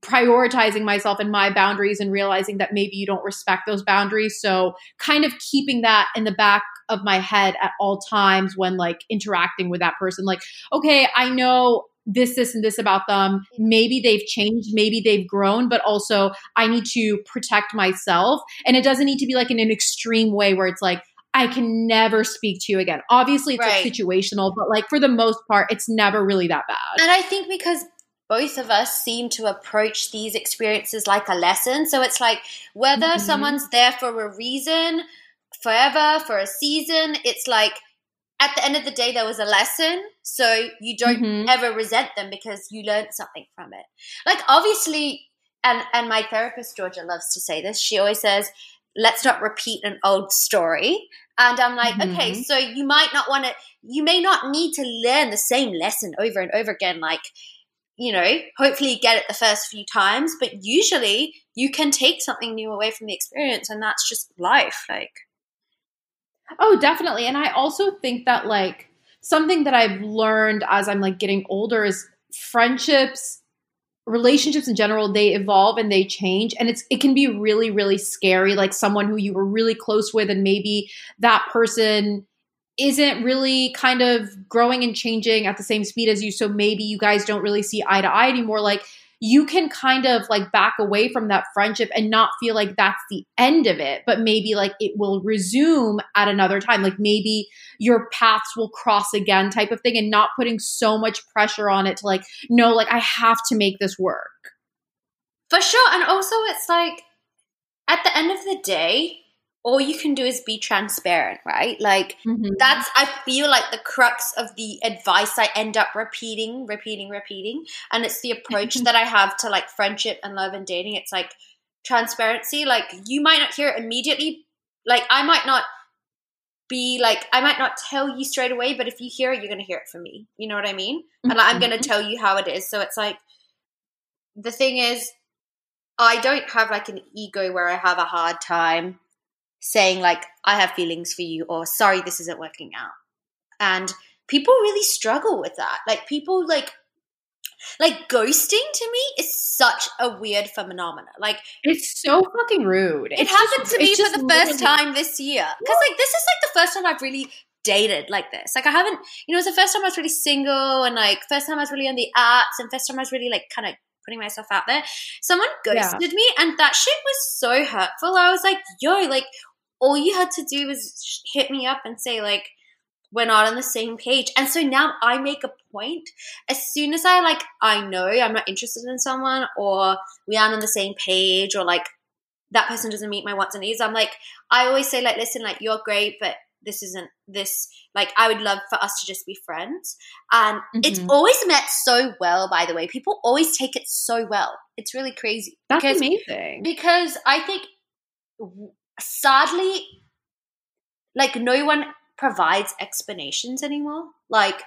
Speaker 1: prioritizing myself and my boundaries and realizing that maybe you don't respect those boundaries. So, kind of keeping that in the back of my head at all times when like interacting with that person. Like, okay, I know this, this, and this about them. Maybe they've changed, maybe they've grown, but also I need to protect myself. And it doesn't need to be like in an extreme way where it's like, I can never speak to you again. Obviously, it's
Speaker 2: Right.
Speaker 1: like situational, but like for the most part, it's never really that bad.
Speaker 2: And I think because both of us seem to approach these experiences like a lesson. So it's like whether
Speaker 1: Mhm.
Speaker 2: someone's there for a reason, forever, for a season, it's like at the end of the day, there was a lesson. So you don't
Speaker 1: Mhm.
Speaker 2: ever resent them because you learned something from it. Like, obviously, and, and my therapist, Georgia, loves to say this. She always says, let's not repeat an old story. And I'm like, okay,
Speaker 1: Mhm.
Speaker 2: so you might not want to, you may not need to learn the same lesson over and over again. Like, you know, hopefully you get it the first few times, but usually you can take something new away from the experience, and that's just life. Like,
Speaker 1: Oh, definitely. And I also think that like something that I've learned as I'm like getting older is friendships, relationships in general, they evolve and they change. And it's it can be really, really scary. Like someone who you were really close with, and maybe that person isn't really kind of growing and changing at the same speed as you. So maybe you guys don't really see eye to eye anymore. Like you can kind of like back away from that friendship and not feel like that's the end of it, but maybe like it will resume at another time. Like maybe your paths will cross again, type of thing, and not putting so much pressure on it to like, no, like I have to make this work.
Speaker 2: For sure. And also, it's like at the end of the day, all you can do is be transparent, right? Like, mm-hmm. that's, I feel like the crux of the advice I end up repeating, repeating, repeating. And it's the approach (laughs) that I have to like friendship and love and dating. It's like transparency. Like, you might not hear it immediately. Like, I might not be like, I might not tell you straight away, but if you hear it, you're going to hear it from me. You know what I mean? And like, I'm going to mm-hmm. tell you how it is. So it's like, the thing is, I don't have like an ego where I have a hard time saying like I have feelings for you or sorry this isn't working out. And people really struggle with that. Like people like like ghosting to me is such a weird phenomenon. Like
Speaker 1: It's so fucking rude.
Speaker 2: it
Speaker 1: It's
Speaker 2: happened
Speaker 1: just-
Speaker 2: to me for the first time this year. Because like this is like the first time I've really dated like this. Like I haven't, you know, it's the first time I was really single and like first time I was really on the apps and first time I was really like kind of putting myself out there. Someone
Speaker 1: Yeah.
Speaker 2: ghosted me and that shit was so hurtful. I was like, yo, like all you had to do was hit me up and say like we're not on the same page. And so now I make a point as soon as I like I know I'm not interested in someone or we aren't on the same page or like that person doesn't meet my wants and needs. I'm like I always say like listen like you're great but this isn't this like I would love for us to just be friends. And it's
Speaker 1: Mhm.
Speaker 2: always met so well by the way. People always take it so well. It's really crazy.
Speaker 1: That's
Speaker 2: because
Speaker 1: amazing.
Speaker 2: because I think sadly, like no one provides explanations anymore. Like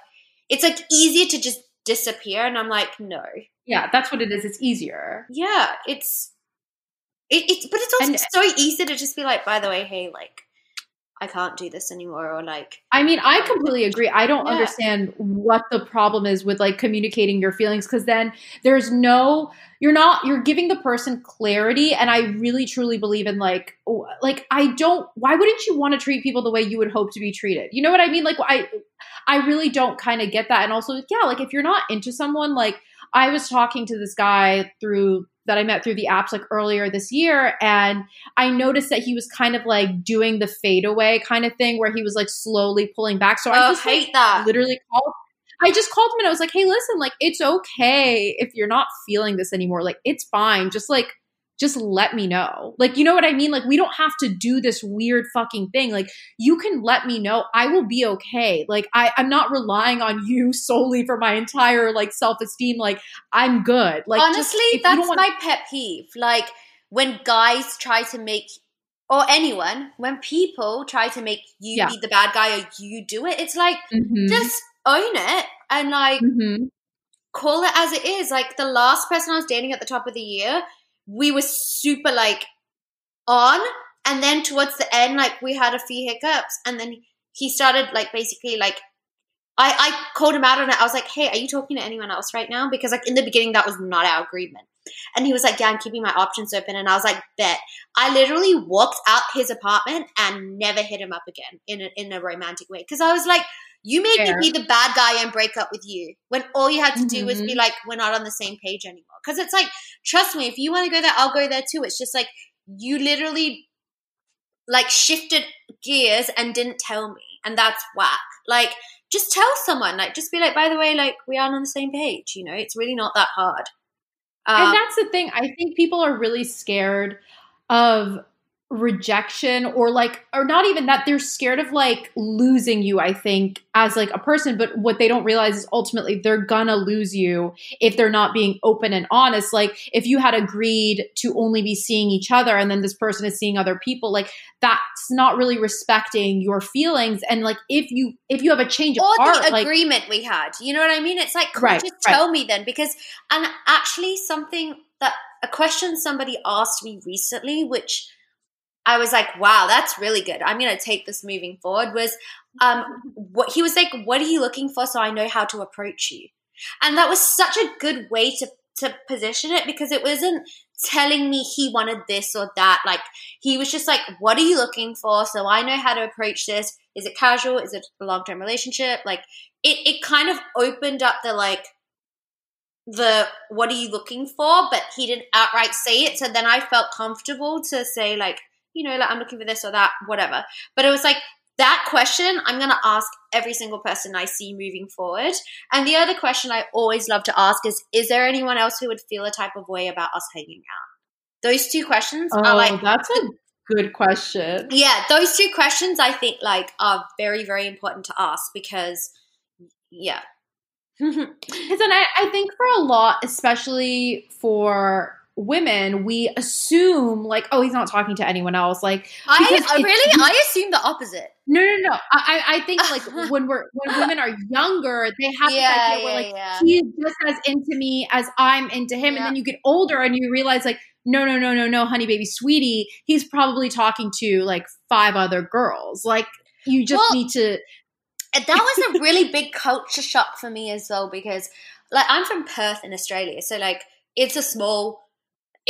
Speaker 2: it's like easier to just disappear, and I'm like, no,
Speaker 1: Yeah, that's what it is. It's easier.
Speaker 2: yeah, it's it, it's but it's also
Speaker 1: And-
Speaker 2: so easy to just be like, by the way, hey, like I can't do this anymore, or like
Speaker 1: I mean, I completely agree. I don't
Speaker 2: Yeah.
Speaker 1: understand what the problem is with like communicating your feelings because then there's no you're not you're giving the person clarity and I really truly believe in like like I don't why wouldn't you want to treat people the way you would hope to be treated? You know what I mean? Like I I really don't kind of get that and also yeah, like if you're not into someone like I was talking to this guy through that I met through the apps like earlier this year and I noticed that he was kind of like doing the fade away kind of thing where he was like slowly pulling back. So I
Speaker 2: oh,
Speaker 1: just like,
Speaker 2: hate that.
Speaker 1: literally called I just called him and I was like, "Hey, listen, like it's okay if you're not feeling this anymore. Like it's fine. Just like just let me know. Like you know what I mean? Like we don't have to do this weird fucking thing. Like you can let me know. I will be okay. Like I I'm not relying on you (laughs) solely for my entire like self-esteem. Like I'm good. Like
Speaker 2: Honestly,
Speaker 1: you
Speaker 2: that's
Speaker 1: want-
Speaker 2: my pet peeve. Like when guys try to make or anyone when people try to make you
Speaker 1: Yeah.
Speaker 2: be the bad guy or you do it, it's like
Speaker 1: Mhm.
Speaker 2: just own it and like
Speaker 1: Mhm.
Speaker 2: call it as it is. Like the last person I was dating at the top of the year, we were super like on, and then towards the end, like we had a few hiccups, and then he started like basically like I I called him out on it. I was like, hey, are you talking to anyone else right now? Because like in the beginning, that was not our agreement. And he was like, Yeah, I'm keeping my options open. And I was like, Bet. I literally walked out his apartment and never hit him up again in a, in a romantic way. Because I was like, You made
Speaker 1: Fair.
Speaker 2: me be the bad guy and break up with you when all you had to do was be
Speaker 1: Mhm.
Speaker 2: like, We're not on the same page anymore. Because it's like, trust me, if you want to go there, I'll go there too. It's just like, you literally like shifted gears and didn't tell me. And that's whack. Like, just tell someone, like, just be like, by the way, like, we aren't on the same page. You know, it's really not that hard. Um,
Speaker 1: and that's the thing. I think people are really scared of rejection or like or not even that they're scared of like losing you i think as like a person but what they don't realize is ultimately they're gonna lose you if they're not being open and honest like if you had agreed to only be seeing each other and then this person is seeing other people like that's not really respecting your feelings and like if you if you have a change of
Speaker 2: or
Speaker 1: heart
Speaker 2: the
Speaker 1: like
Speaker 2: agreement we had. You know what I mean? It's like, could
Speaker 1: Right,
Speaker 2: you just
Speaker 1: right.
Speaker 2: tell me then? Because, and actually, something that a question somebody asked me recently, which I was like, wow, that's really good. I'm going to take this moving forward. Was um, what he was like, what are you looking for? So I know how to approach you. And that was such a good way to to position it because it wasn't telling me he wanted this or that. Like he was just like, what are you looking for? So I know how to approach this. Is it casual? Is it a long term relationship? Like it, it kind of opened up the like the what are you looking for? But he didn't outright say it. So then I felt comfortable to say like, you know, like I'm looking for this or that, whatever. But it was like that question I'm gonna ask every single person I see moving forward. And the other question I always love to ask is, is there anyone else who would feel a type of way about us hanging out? Those two questions
Speaker 1: oh
Speaker 2: are like oh,
Speaker 1: that's a good question
Speaker 2: yeah, those two questions I think like are very, very important to ask because yeah. (laughs)
Speaker 1: Because then I, I think for a lot, especially for women, we assume like, oh, he's not talking to anyone else. Like,
Speaker 2: I,
Speaker 1: Because
Speaker 2: I
Speaker 1: it's-
Speaker 2: really I assume the opposite.
Speaker 1: no, no, no. I, I I think like (laughs) when we're when women are younger, they have
Speaker 2: Yeah,
Speaker 1: this idea
Speaker 2: yeah,
Speaker 1: where like
Speaker 2: yeah.
Speaker 1: he's just as into me as I'm into him, and then you get older and you realize like, no, no, no, no, no, honey, baby, sweetie, he's probably talking to like five other girls. Like, you just
Speaker 2: Well,
Speaker 1: need to.
Speaker 2: That was a (laughs) really big culture shock for me as well because like I'm from Perth in Australia, so like it's a small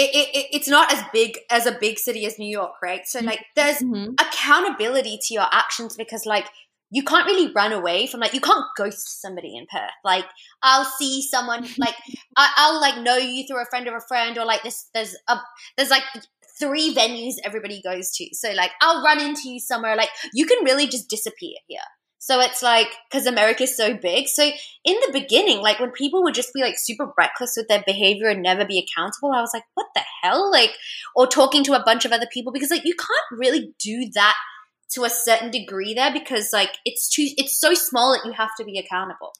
Speaker 2: it, it, it- it's not as big as a big city as New York, right? So like there's
Speaker 1: Mhm.
Speaker 2: accountability to your actions because like you can't really run away from like you can't ghost somebody in Perth. Like I'll see someone (laughs) like I, I'll like know you through a friend of a friend or like this there's a there's like three venues everybody goes to. So like I'll run into you somewhere like you can really just disappear here. So it's like because America's so big. So in the beginning, like when people would just be like super reckless with their behavior and never be accountable, I was like, what the hell? Like, or talking to a bunch of other people because like you can't really do that to a certain degree there because like it's too it's so small that you have to be accountable.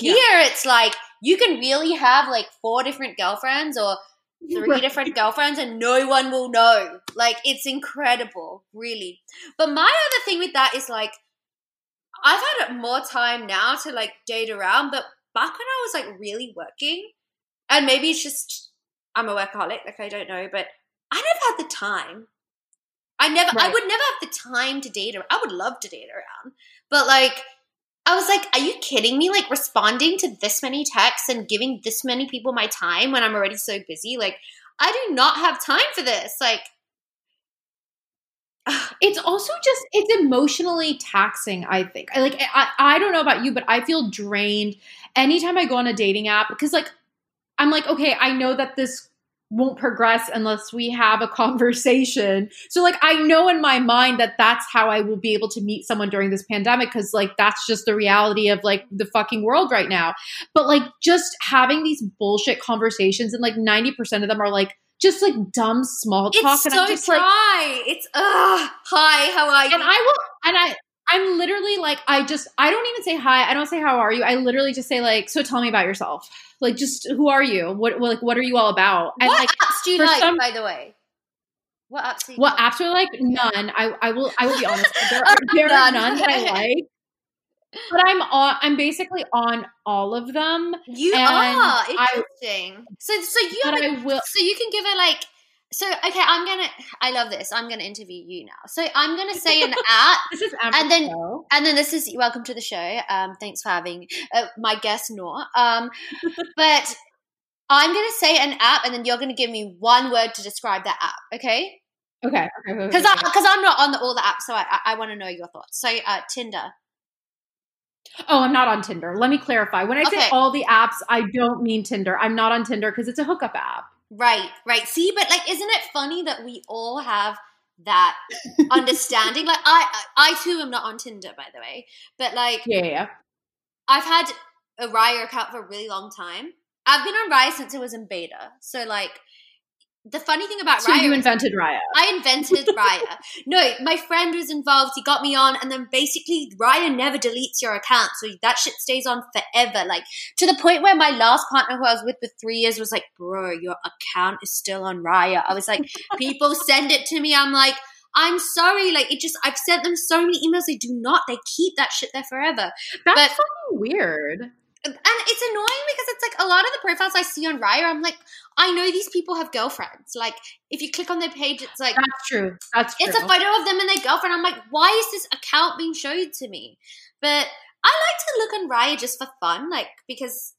Speaker 1: Yeah.
Speaker 2: Here it's like you can really have like four different girlfriends or (laughs) three
Speaker 1: Right.
Speaker 2: different girlfriends and no one will know. Like it's incredible, really. But my other thing with that is like I've had more time now to like date around, but back when I was like really working, and maybe it's just I'm a workaholic, like I don't know, but I never had the time. I never, I would never have the time to date. around. I would love to date around, but like, I was like, are you kidding me? Like responding to this many texts and giving this many people my time when I'm already so busy. Like, I do not have time for this. Like,
Speaker 1: it's also just it's emotionally taxing i think. I, like I, I don't know about you but i feel drained anytime i go on a dating app because like i'm like okay i know that this won't progress unless we have a (laughs) conversation. So like i know in my mind that that's how i will be able to meet someone during this pandemic because like that's just the reality of like the fucking world right now. But like just having these bullshit conversations and like 90% of them are like just like dumb small talk
Speaker 2: it's
Speaker 1: and
Speaker 2: so
Speaker 1: i'm just like
Speaker 2: dry. it's ugh. Hi, how are you?
Speaker 1: and I will, and I, I'm literally like, I just, I don't even say hi. I don't say how are you. I literally just say like, so tell me about yourself. Like, just who are you? What, like, what are you all about? And
Speaker 2: what
Speaker 1: like,
Speaker 2: apps do you like,
Speaker 1: some-
Speaker 2: by the way? What apps do you
Speaker 1: what
Speaker 2: like?
Speaker 1: apps are like? None. I, I will, I will be honest. There (laughs) are, there are
Speaker 2: none
Speaker 1: that I (laughs) like. But I'm on. I'm basically on all of them.
Speaker 2: You
Speaker 1: And
Speaker 2: are
Speaker 1: I-
Speaker 2: interesting. so, so you have a-
Speaker 1: I will.
Speaker 2: so you can give it like so. Okay, I'm gonna. I love this. I'm gonna interview you now. So I'm gonna (laughs) say an app,
Speaker 1: This is
Speaker 2: And then-
Speaker 1: Amber
Speaker 2: and then this is welcome to the show. Um, thanks for having uh, my guest Noor. Um, but I'm gonna say an app, and then you're gonna give me one word to describe that app. Okay?
Speaker 1: Okay.
Speaker 2: Because okay, because I'm not on the, all the apps, so I I, I want to know your thoughts. So uh, Tinder.
Speaker 1: Oh, I'm not on Tinder. Let me clarify. When I okay. say all the apps, I don't mean Tinder. I'm not on Tinder because it's a hookup app.
Speaker 2: Right, right. See, but like, isn't it funny that we all have that understanding? like, I, I too am not on Tinder, by the way, but like,
Speaker 1: yeah, yeah.
Speaker 2: I've had a Raya account for a really long time. I've been on Raya since it was in beta, so like, the funny thing about
Speaker 1: so
Speaker 2: Raya,
Speaker 1: you invented Raya.
Speaker 2: I invented (laughs) Raya. No, my friend was involved. He got me on, and then basically Raya never deletes your account, so that shit stays on forever. Like to the point where my last partner, who I was with for three years, was like, "Bro, your account is still on Raya." I was like, (laughs) "People send it to me." I'm like. I'm sorry, like it just I've sent them so many emails. They do not. They keep that shit there forever.
Speaker 1: That's but, fucking weird
Speaker 2: and it's annoying because it's like a lot of the profiles I see on Raya, I'm like, I know these people have girlfriends. Like, if you click on their page, it's like
Speaker 1: that's true. That's
Speaker 2: true. It's a photo of them and their girlfriend. I'm like, why is this account being showed to me? But I like to look on Raya just for fun, like because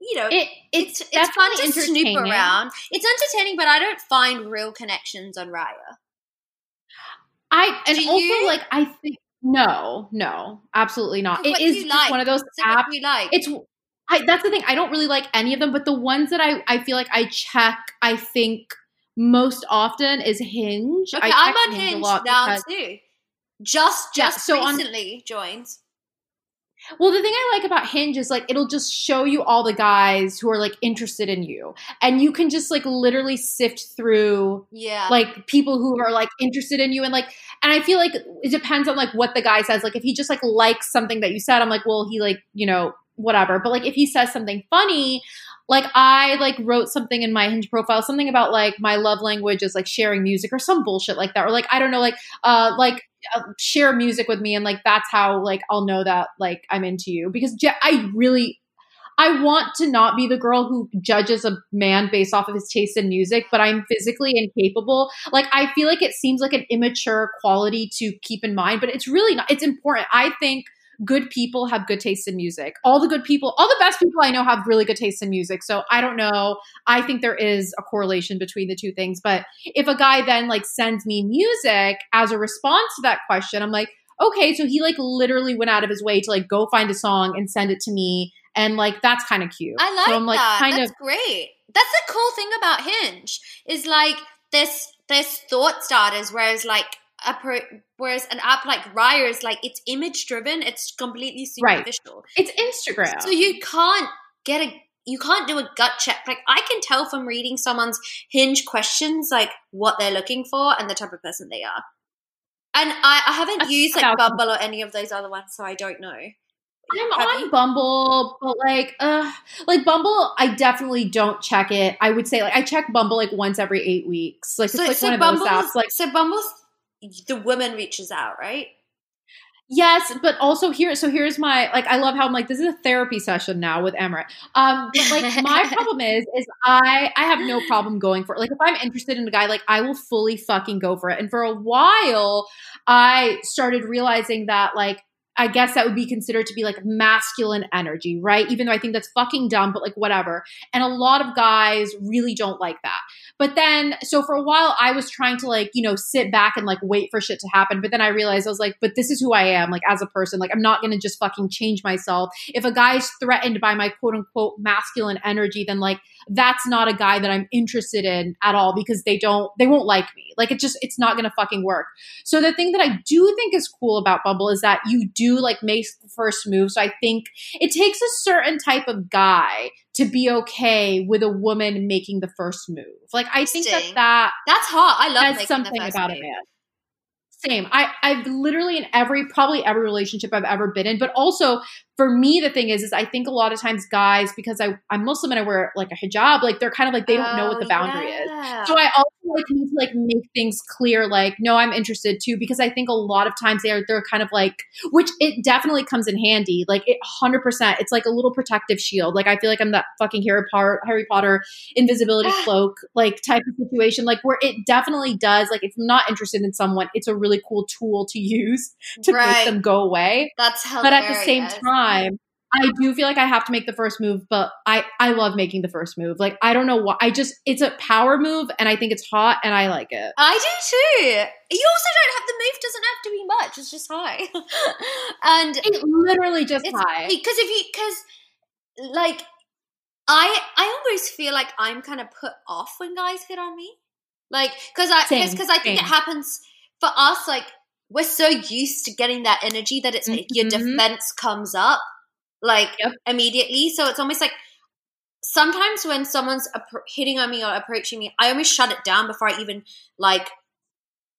Speaker 2: you know
Speaker 1: it,
Speaker 2: it's it's, it's fun to snoop around. It's entertaining, but I don't find real connections on Raya.
Speaker 1: I and Do also you? like I think no, no, absolutely not. It is like? one of those so apps.
Speaker 2: Like?
Speaker 1: It's I, that's the thing. I don't really like any of them, but the ones that I I feel like I check, I think most often is Hinge.
Speaker 2: Okay, I am on Hinge, Hinge now too. Just just yeah, so recently on, joined.
Speaker 1: Well, the thing I like about Hinge is like it'll just show you all the guys who are like interested in you, and you can just like literally sift through,
Speaker 2: yeah,
Speaker 1: like people who are like interested in you, and like, and I feel like it depends on like what the guy says. Like if he just like likes something that you said, I'm like, well, he like you know whatever. But like if he says something funny, like I like wrote something in my Hinge profile, something about like my love language is like sharing music or some bullshit like that, or like I don't know, like uh like uh, share music with me and like that's how like I'll know that like I'm into you because I really I want to not be the girl who judges a man based off of his taste in music, but I'm physically incapable. Like I feel like it seems like an immature quality to keep in mind, but it's really not. It's important. I think good people have good taste in music. All the good people, all the best people I know have really good taste in music. So I don't know. I think there is a correlation between the two things. But if a guy then like sends me music as a response to that question, I'm like, okay, so he like literally went out of his way to like go find a song and send it to me. And like that's kind of cute.
Speaker 2: I like
Speaker 1: so I'm,
Speaker 2: like, that. Kind that's of, great. That's the cool thing about Hinge is like this there's thought starters, whereas like whereas an app like Raya is like it's image driven, it's completely superficial.
Speaker 1: Right. It's Instagram.
Speaker 2: So you can't get a you can't do a gut check. Like I can tell from reading someone's hinge questions like what they're looking for and the type of person they are. And I, I haven't used like Bumble or any of those other ones, so I don't know.
Speaker 1: I'm Have on you? Bumble, but like, uh, like Bumble, I definitely don't check it. I would say like I check Bumble like once every eight weeks. Like so, it's like so one Bumble's, of those apps. Like
Speaker 2: so, Bumble's the woman reaches out, right?
Speaker 1: Yes, but also here, so here's my like. I love how I'm like this is a therapy session now with Emirates. Um, but like my (laughs) problem is, is I I have no problem going for it. Like if I'm interested in a guy, like I will fully fucking go for it. And for a while, I started realizing that like I guess that would be considered to be like masculine energy, right? Even though I think that's fucking dumb, but like whatever. And a lot of guys really don't like that. But then, so for a while, I was trying to like, you know, sit back and like wait for shit to happen. But then I realized I was like, but this is who I am, like as a person. Like, I'm not going to just fucking change myself. If a guy's threatened by my quote unquote masculine energy, then like, that's not a guy that I'm interested in at all because they don't, they won't like me. Like, it just, it's not going to fucking work. So the thing that I do think is cool about Bumble is that you do like make the first move. So I think it takes a certain type of guy to be okay with a woman making the first move. Like I think that that
Speaker 2: that's hot. I love
Speaker 1: something about move. a man. Same. I I've literally in every probably every relationship I've ever been in, but also for me, the thing is, is I think a lot of times guys, because I, I'm Muslim and I wear like a hijab, like they're kind of like they don't oh, know what the oh, boundary yeah. is. So I also like need to like make things clear, like, no, I'm interested too, because I think a lot of times they are they're kind of like which it definitely comes in handy. Like it hundred percent. It's like a little protective shield. Like I feel like I'm that fucking Harry Potter Harry Potter invisibility ah. cloak like type of situation, like where it definitely does, like if I'm not interested in someone, it's a really cool tool to use to right. make them go away.
Speaker 2: That's hilarious.
Speaker 1: But at the same time, I do feel like I have to make the first move, but I I love making the first move. Like I don't know why. I just it's a power move, and I think it's hot, and I like it.
Speaker 2: I do too. You also don't have the move doesn't have to be much. It's just hi, (laughs) and
Speaker 1: it literally just hi.
Speaker 2: because if you because like I I almost feel like I'm kind of put off when guys hit on me, like because I because I think
Speaker 1: same.
Speaker 2: it happens for us. Like we're so used to getting that energy that it's like your
Speaker 1: mm-hmm.
Speaker 2: defense comes up like
Speaker 1: Yep.
Speaker 2: immediately. So it's almost like sometimes when someone's hitting on me or approaching me, I almost shut it down before I even like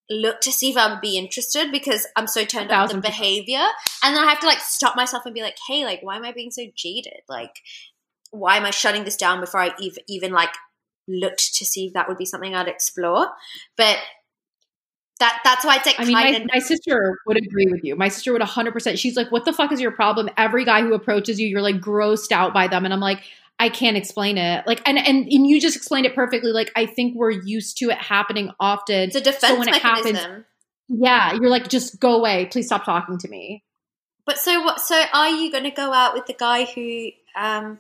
Speaker 2: look to see if I would be interested because I'm so turned off the behavior. And then I have to like stop myself and be like, hey, like, why am I being so jaded? Like, why am I shutting this down before I ev- even like looked to see if that would be something I'd explore? But that that's why it's like
Speaker 1: I mean, my, my sister would agree with you. My sister would 100%. She's like, What the fuck is your problem? Every guy who approaches you, you're like grossed out by them. And I'm like, I can't explain it. Like, and, and, and you just explained it perfectly. Like, I think we're used to it happening often.
Speaker 2: it's a defense
Speaker 1: when it
Speaker 2: mechanism.
Speaker 1: happens- Yeah. You're like, just go away. Please stop talking to me.
Speaker 2: But so what? So are you going to go out with the guy who um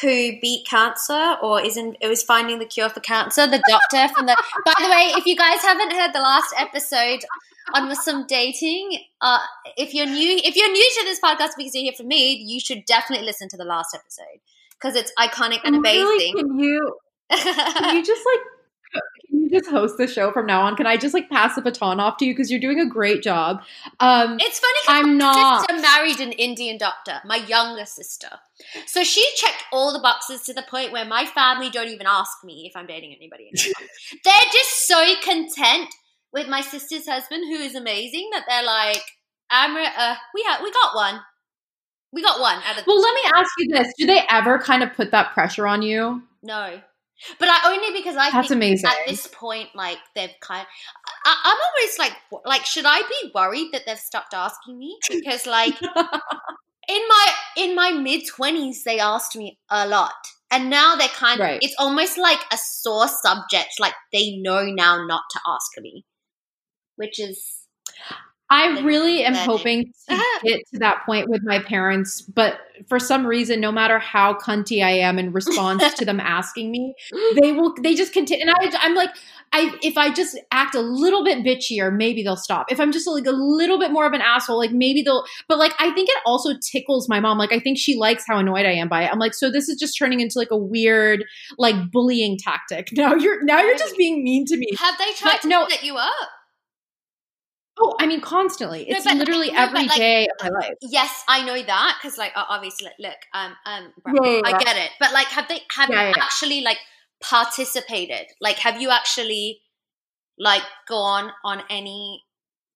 Speaker 2: who beat cancer or isn't? It was finding the cure for cancer. The doctor from the. (laughs) By the way, if you guys haven't heard the last episode on some dating, uh, if you're new, if you're new to this podcast because you hear from me, you should definitely listen to the last episode because it's iconic and
Speaker 1: Really,
Speaker 2: amazing.
Speaker 1: can you, can you (laughs) just like, just host the show from now on? Can I just like pass the baton off to you? Because you're doing a great job. Um,
Speaker 2: It's funny
Speaker 1: I'm
Speaker 2: my
Speaker 1: not.
Speaker 2: sister married an Indian doctor, my younger sister. So she checked all the boxes to the point where my family don't even ask me if I'm dating anybody anymore. (laughs) they're just so content with my sister's husband, who is amazing, that they're like, Amrit, uh, we ha- we got one. We got one out of
Speaker 1: well, let me ask you this. Do they ever kind of put that pressure on you?
Speaker 2: no. But I only because I
Speaker 1: That's
Speaker 2: think
Speaker 1: amazing.
Speaker 2: at this point, like they've kind, I, I'm almost like, like, should I be worried that they've stopped asking me? Because like (laughs) in my in my mid twenties, they asked me a lot, and now they're kind of.
Speaker 1: Right.
Speaker 2: It's almost like a sore subject. Like they know now not to ask me, which is
Speaker 1: I really am hoping to (laughs) get to that point with my parents, but for some reason, no matter how cunty I am in response to them asking me, they will. They just continue. And I, I'm like, I if I just act a little bit bitchier, maybe they'll stop. If I'm just like a little bit more of an asshole, like maybe they'll. But like, I think it also tickles my mom. Like, I think she likes how annoyed I am by it. I'm like, so this is just turning into like a weird, like bullying tactic. (laughs) Now you're now you're just being mean to me.
Speaker 2: have they tried
Speaker 1: But
Speaker 2: to
Speaker 1: no-
Speaker 2: set you up?
Speaker 1: Oh, I mean, constantly.
Speaker 2: No,
Speaker 1: It's
Speaker 2: but-
Speaker 1: literally
Speaker 2: no,
Speaker 1: every
Speaker 2: like-
Speaker 1: day of my life.
Speaker 2: Yes, I know that because, like, obviously, look, um, um,
Speaker 1: Yeah, yeah,
Speaker 2: I get it, but like, have they have
Speaker 1: Yeah,
Speaker 2: you
Speaker 1: yeah.
Speaker 2: actually like participated? Like, have you actually like gone on any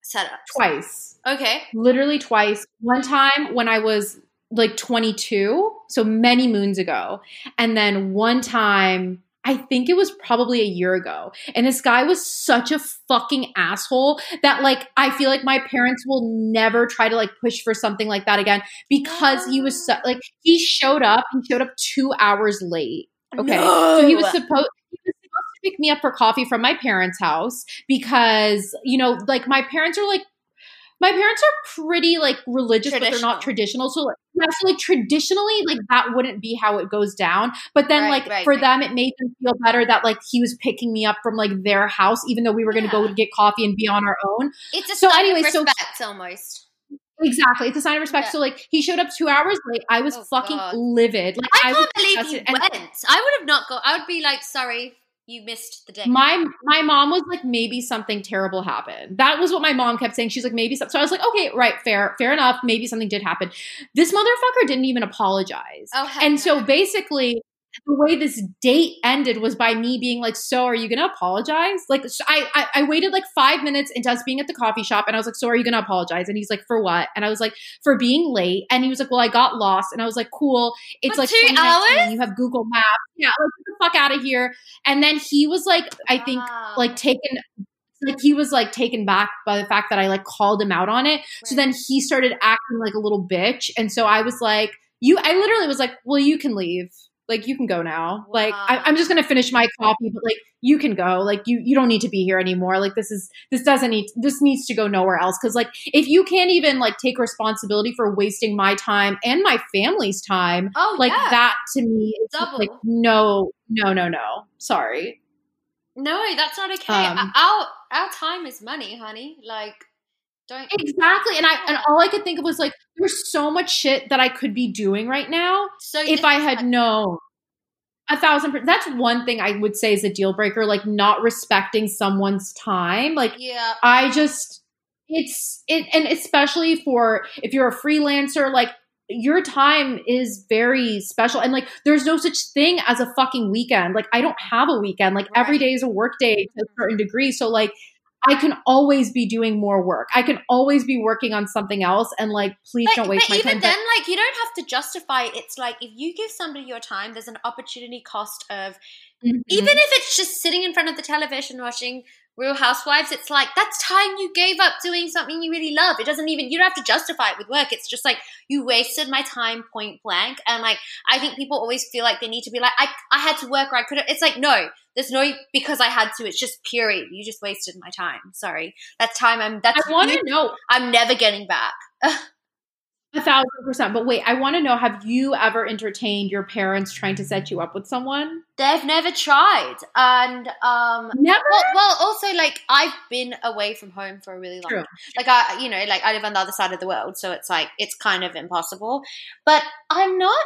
Speaker 2: setups?
Speaker 1: Twice.
Speaker 2: Okay,
Speaker 1: Literally twice. One time when I was like 22, so many moons ago. And then one time, I think it was probably a year ago. And this guy was such a fucking asshole that like I feel like my parents will never try to like push for something like that again because he was so, like he showed up, he showed up 2 hours late. Okay. So
Speaker 2: No.
Speaker 1: supposed he was supposed to pick me up for coffee from my parents' house because, you know, like my parents are like my parents are pretty like religious, but they're not traditional. So like, yeah, so like traditionally, like that wouldn't be how it goes down. But then
Speaker 2: Right,
Speaker 1: like
Speaker 2: right,
Speaker 1: for
Speaker 2: right.
Speaker 1: them, it made them feel better that like he was picking me up from like their house, even though we were going to go get coffee and be on our own.
Speaker 2: It's a
Speaker 1: So
Speaker 2: sign
Speaker 1: anyway,
Speaker 2: of
Speaker 1: so-
Speaker 2: respect almost.
Speaker 1: Exactly, it's a sign of respect.
Speaker 2: Yeah.
Speaker 1: So like he showed up two hours late. I was
Speaker 2: Oh,
Speaker 1: fucking
Speaker 2: God.
Speaker 1: livid. Like
Speaker 2: I can't believe you.
Speaker 1: And-
Speaker 2: went. I would have not gone. I would be like, sorry, you missed the day.
Speaker 1: my my mom was like maybe something terrible happened. That was what my mom kept saying. She's like maybe something so i was like okay right fair fair enough. Maybe something did happen. This motherfucker didn't even apologize.
Speaker 2: Oh,
Speaker 1: and
Speaker 2: no.
Speaker 1: so basically the way this date ended was by me being like so are you gonna apologize like I, I i waited like five minutes into us being at the coffee shop and i was like so are you gonna apologize and he's like for what and i was like for being late and he was like well i got lost and i was like cool it's
Speaker 2: For
Speaker 1: like
Speaker 2: two hours?
Speaker 1: you have google maps yeah like get the fuck out of here and then he was like i think
Speaker 2: Wow.
Speaker 1: like taken like he was like taken back by the fact that I like called him out on it. So then he started acting like a little bitch. And so I was like, you I literally was like, Well, you can leave. Like you can go now. Like
Speaker 2: Wow.
Speaker 1: I, I'm just gonna finish my coffee, but like you can go. Like you you don't need to be here anymore. Like this is this doesn't need this needs to go nowhere else. Cause like if you can't even like take responsibility for wasting my time and my family's time,
Speaker 2: Oh,
Speaker 1: like
Speaker 2: yeah.
Speaker 1: that to me is
Speaker 2: Double.
Speaker 1: like no no no no. Sorry.
Speaker 2: No, that's not okay.
Speaker 1: Um,
Speaker 2: our our time is money, honey. Like, don't.
Speaker 1: Exactly. And I and all I could think of was like there's so much shit that I could be doing right now
Speaker 2: So
Speaker 1: if I had known a thousand percent. That's one thing I would say is a deal breaker, like not respecting someone's time. Like
Speaker 2: yeah,
Speaker 1: I just, it's it, and especially for if you're a freelancer, like your time is very special, and like there's no such thing as a fucking weekend. Like I don't have a weekend. Like every
Speaker 2: Right.
Speaker 1: day is a work day to a certain degree. So like. I can always be doing more work. I can always be working on something else, and like, please
Speaker 2: but,
Speaker 1: don't waste
Speaker 2: but
Speaker 1: my
Speaker 2: even
Speaker 1: time.
Speaker 2: then, like, you don't have to justify. it. It's like if you give somebody your time, there's an opportunity cost of
Speaker 1: Mhm.
Speaker 2: even if it's just sitting in front of the television watching Real Housewives, it's like that's time you gave up doing something you really love. It doesn't even you don't have to justify it with work. It's just like you wasted my time point blank. And like I think people always feel like they need to be like I I had to work or I could have. It's like no, there's no because I had to. It's just period. You just wasted my time. Sorry, that's time. I'm that's
Speaker 1: I want to
Speaker 2: you-
Speaker 1: know
Speaker 2: I'm never getting back. (laughs)
Speaker 1: A thousand percent. But wait, I want to know: Have you ever entertained your parents trying to set you up with someone?
Speaker 2: They've never tried, and um,
Speaker 1: Never.
Speaker 2: Well, well, also like I've been away from home for a really long
Speaker 1: True.
Speaker 2: time. Like I, you know, like I live on the other side of the world, so it's like it's kind of impossible. But I'm not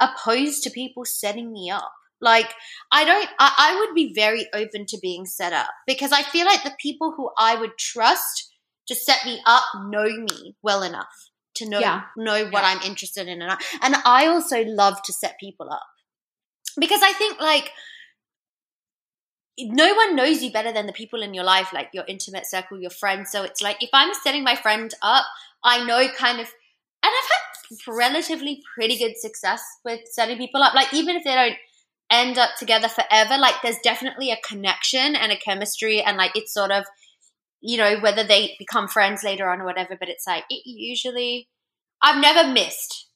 Speaker 2: opposed to people setting me up. Like I don't. I, I would be very open to being set up because I feel like the people who I would trust to set me up know me well enough to know
Speaker 1: Yeah.
Speaker 2: know what I'm interested in, and I, and I also love to set people up because I think like no one knows you better than the people in your life, like your intimate circle, your friends. So it's like if I'm setting my friend up, I know kind of, and I've had relatively pretty good success with setting people up. Like even if they don't end up together forever, like there's definitely a connection and a chemistry, and like it's sort of, you know, whether they become friends later on or whatever. But it's like it usually, I've never missed.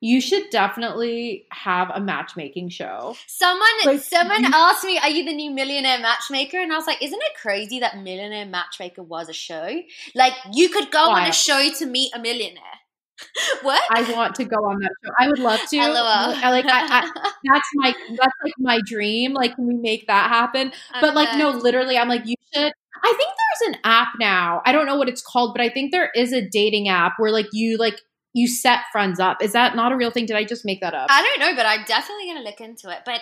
Speaker 1: You should definitely have a matchmaking show.
Speaker 2: Someone,
Speaker 1: Like,
Speaker 2: someone
Speaker 1: you-
Speaker 2: asked me, "Are you the new Millionaire Matchmaker?" And I was like, "Isn't it crazy that Millionaire Matchmaker was a show? Like, you could go on a show to meet a millionaire. (laughs) what?
Speaker 1: I want to go on that show. I would love to.
Speaker 2: LOL.
Speaker 1: I like. I, I, (laughs) that's my. That's like my dream. Like, can we make that happen? But like, no, literally, I'm like, you should. I think there's an app now. I don't know what it's called, but I think there is a dating app where like you like you set friends up. Is that not a real thing? Did I just make that up?
Speaker 2: I don't know, but I'm definitely going to look into it. But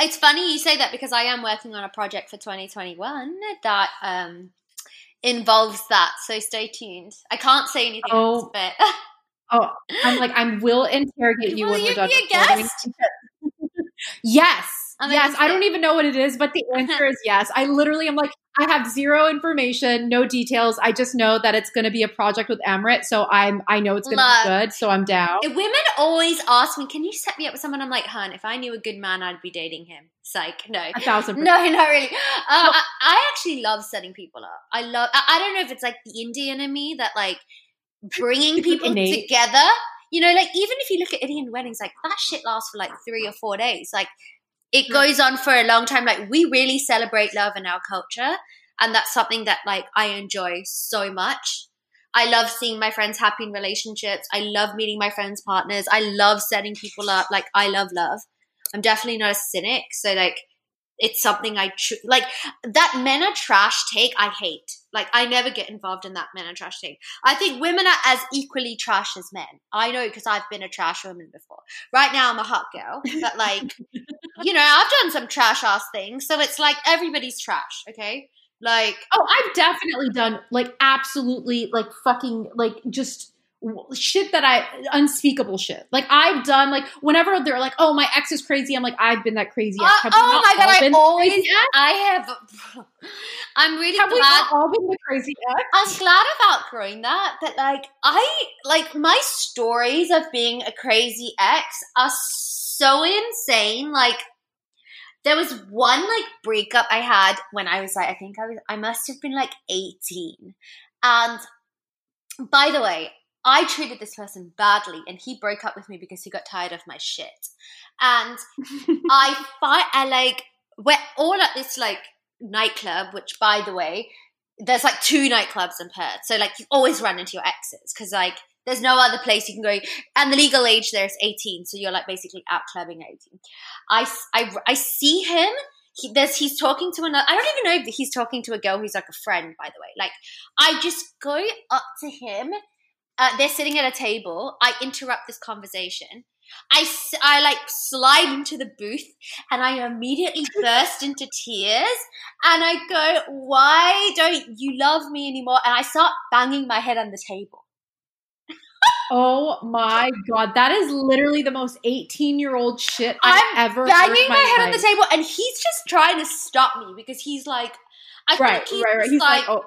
Speaker 2: it's funny you say that because I am working on a project for 2021 that um, involves that. So stay tuned. I can't say anything
Speaker 1: Oh,
Speaker 2: else, but
Speaker 1: Oh, I'm like, I will interrogate (laughs) you
Speaker 2: Will
Speaker 1: when
Speaker 2: you
Speaker 1: we're done
Speaker 2: be a
Speaker 1: recording.
Speaker 2: guest? (laughs)
Speaker 1: yes.
Speaker 2: I'm
Speaker 1: yes. I don't even know what it is, but the (laughs) answer is yes. I literally am like, I have zero information, no details. I just know that it's going to be a project with Amrit, so I'm I know it's going to be good, so I'm down.
Speaker 2: Women always ask me, "Can you set me up with someone?" I'm like, "Hun, if I knew a good man, I'd be dating him." Psych, no.
Speaker 1: A thousand percent.
Speaker 2: No, not really. Uh, I, I actually love setting people up. I love. I, I don't know if it's like the Indian in me that like bringing (laughs) people together. You know, like even if you look at Indian weddings, like that shit lasts for like three or four days. Like it goes on for a long time. Like we really celebrate love in our culture, and that's something that like I enjoy so much. I love seeing my friends happy in relationships. I love meeting my friends' partners. I love setting people up. Like I love love. I'm definitely not a cynic, so like it's something I tr- like that men are trash take I hate. Like I never get involved in that men are trash take. I think women are as equally trash as men. I know because I've been a trash woman before. Right now I'm a hot girl, but like (laughs) you know, I've done some trash ass things, so it's like everybody's trash, okay? Like
Speaker 1: Oh, I've definitely done like absolutely like fucking like just shit that I unspeakable shit. Like I've done like whenever they're like, "Oh, my ex is crazy," I'm like, "I've been that crazy." ex."
Speaker 2: Uh, oh my god, I always
Speaker 1: crazy?
Speaker 2: I have (laughs) I'm really
Speaker 1: Have
Speaker 2: glad
Speaker 1: all been the crazy ex?
Speaker 2: I'm glad I've outgrown that, but like I like my stories of being a crazy ex are so insane. Like there was one like breakup I had when I was like I think I was I must have been like 18. And by the way, I treated this person badly and he broke up with me because he got tired of my shit. And (laughs) I fight, I like, we're all at this like nightclub, which by the way, there's like two nightclubs in Perth. So like you always run into your exes because like there's no other place you can go. And the legal age there is 18. So you're like basically out clubbing at 18. I, I, I see him. He, there's, he's talking to another, I don't even know if he's talking to a girl who's like a friend, by the way. Like I just go up to him uh, they're sitting at a table. I interrupt this conversation. I, I like slide into the booth and I immediately (laughs) burst into tears and I go, Why don't you love me anymore? And I start banging my head on the table.
Speaker 1: oh (laughs) my god, that is literally the most 18 year old shit I've
Speaker 2: I'm
Speaker 1: ever
Speaker 2: banging my,
Speaker 1: my
Speaker 2: head on the table and he's just trying to stop me because he's like, I
Speaker 1: Right,
Speaker 2: think he's
Speaker 1: right, right. He's
Speaker 2: like,
Speaker 1: like, oh,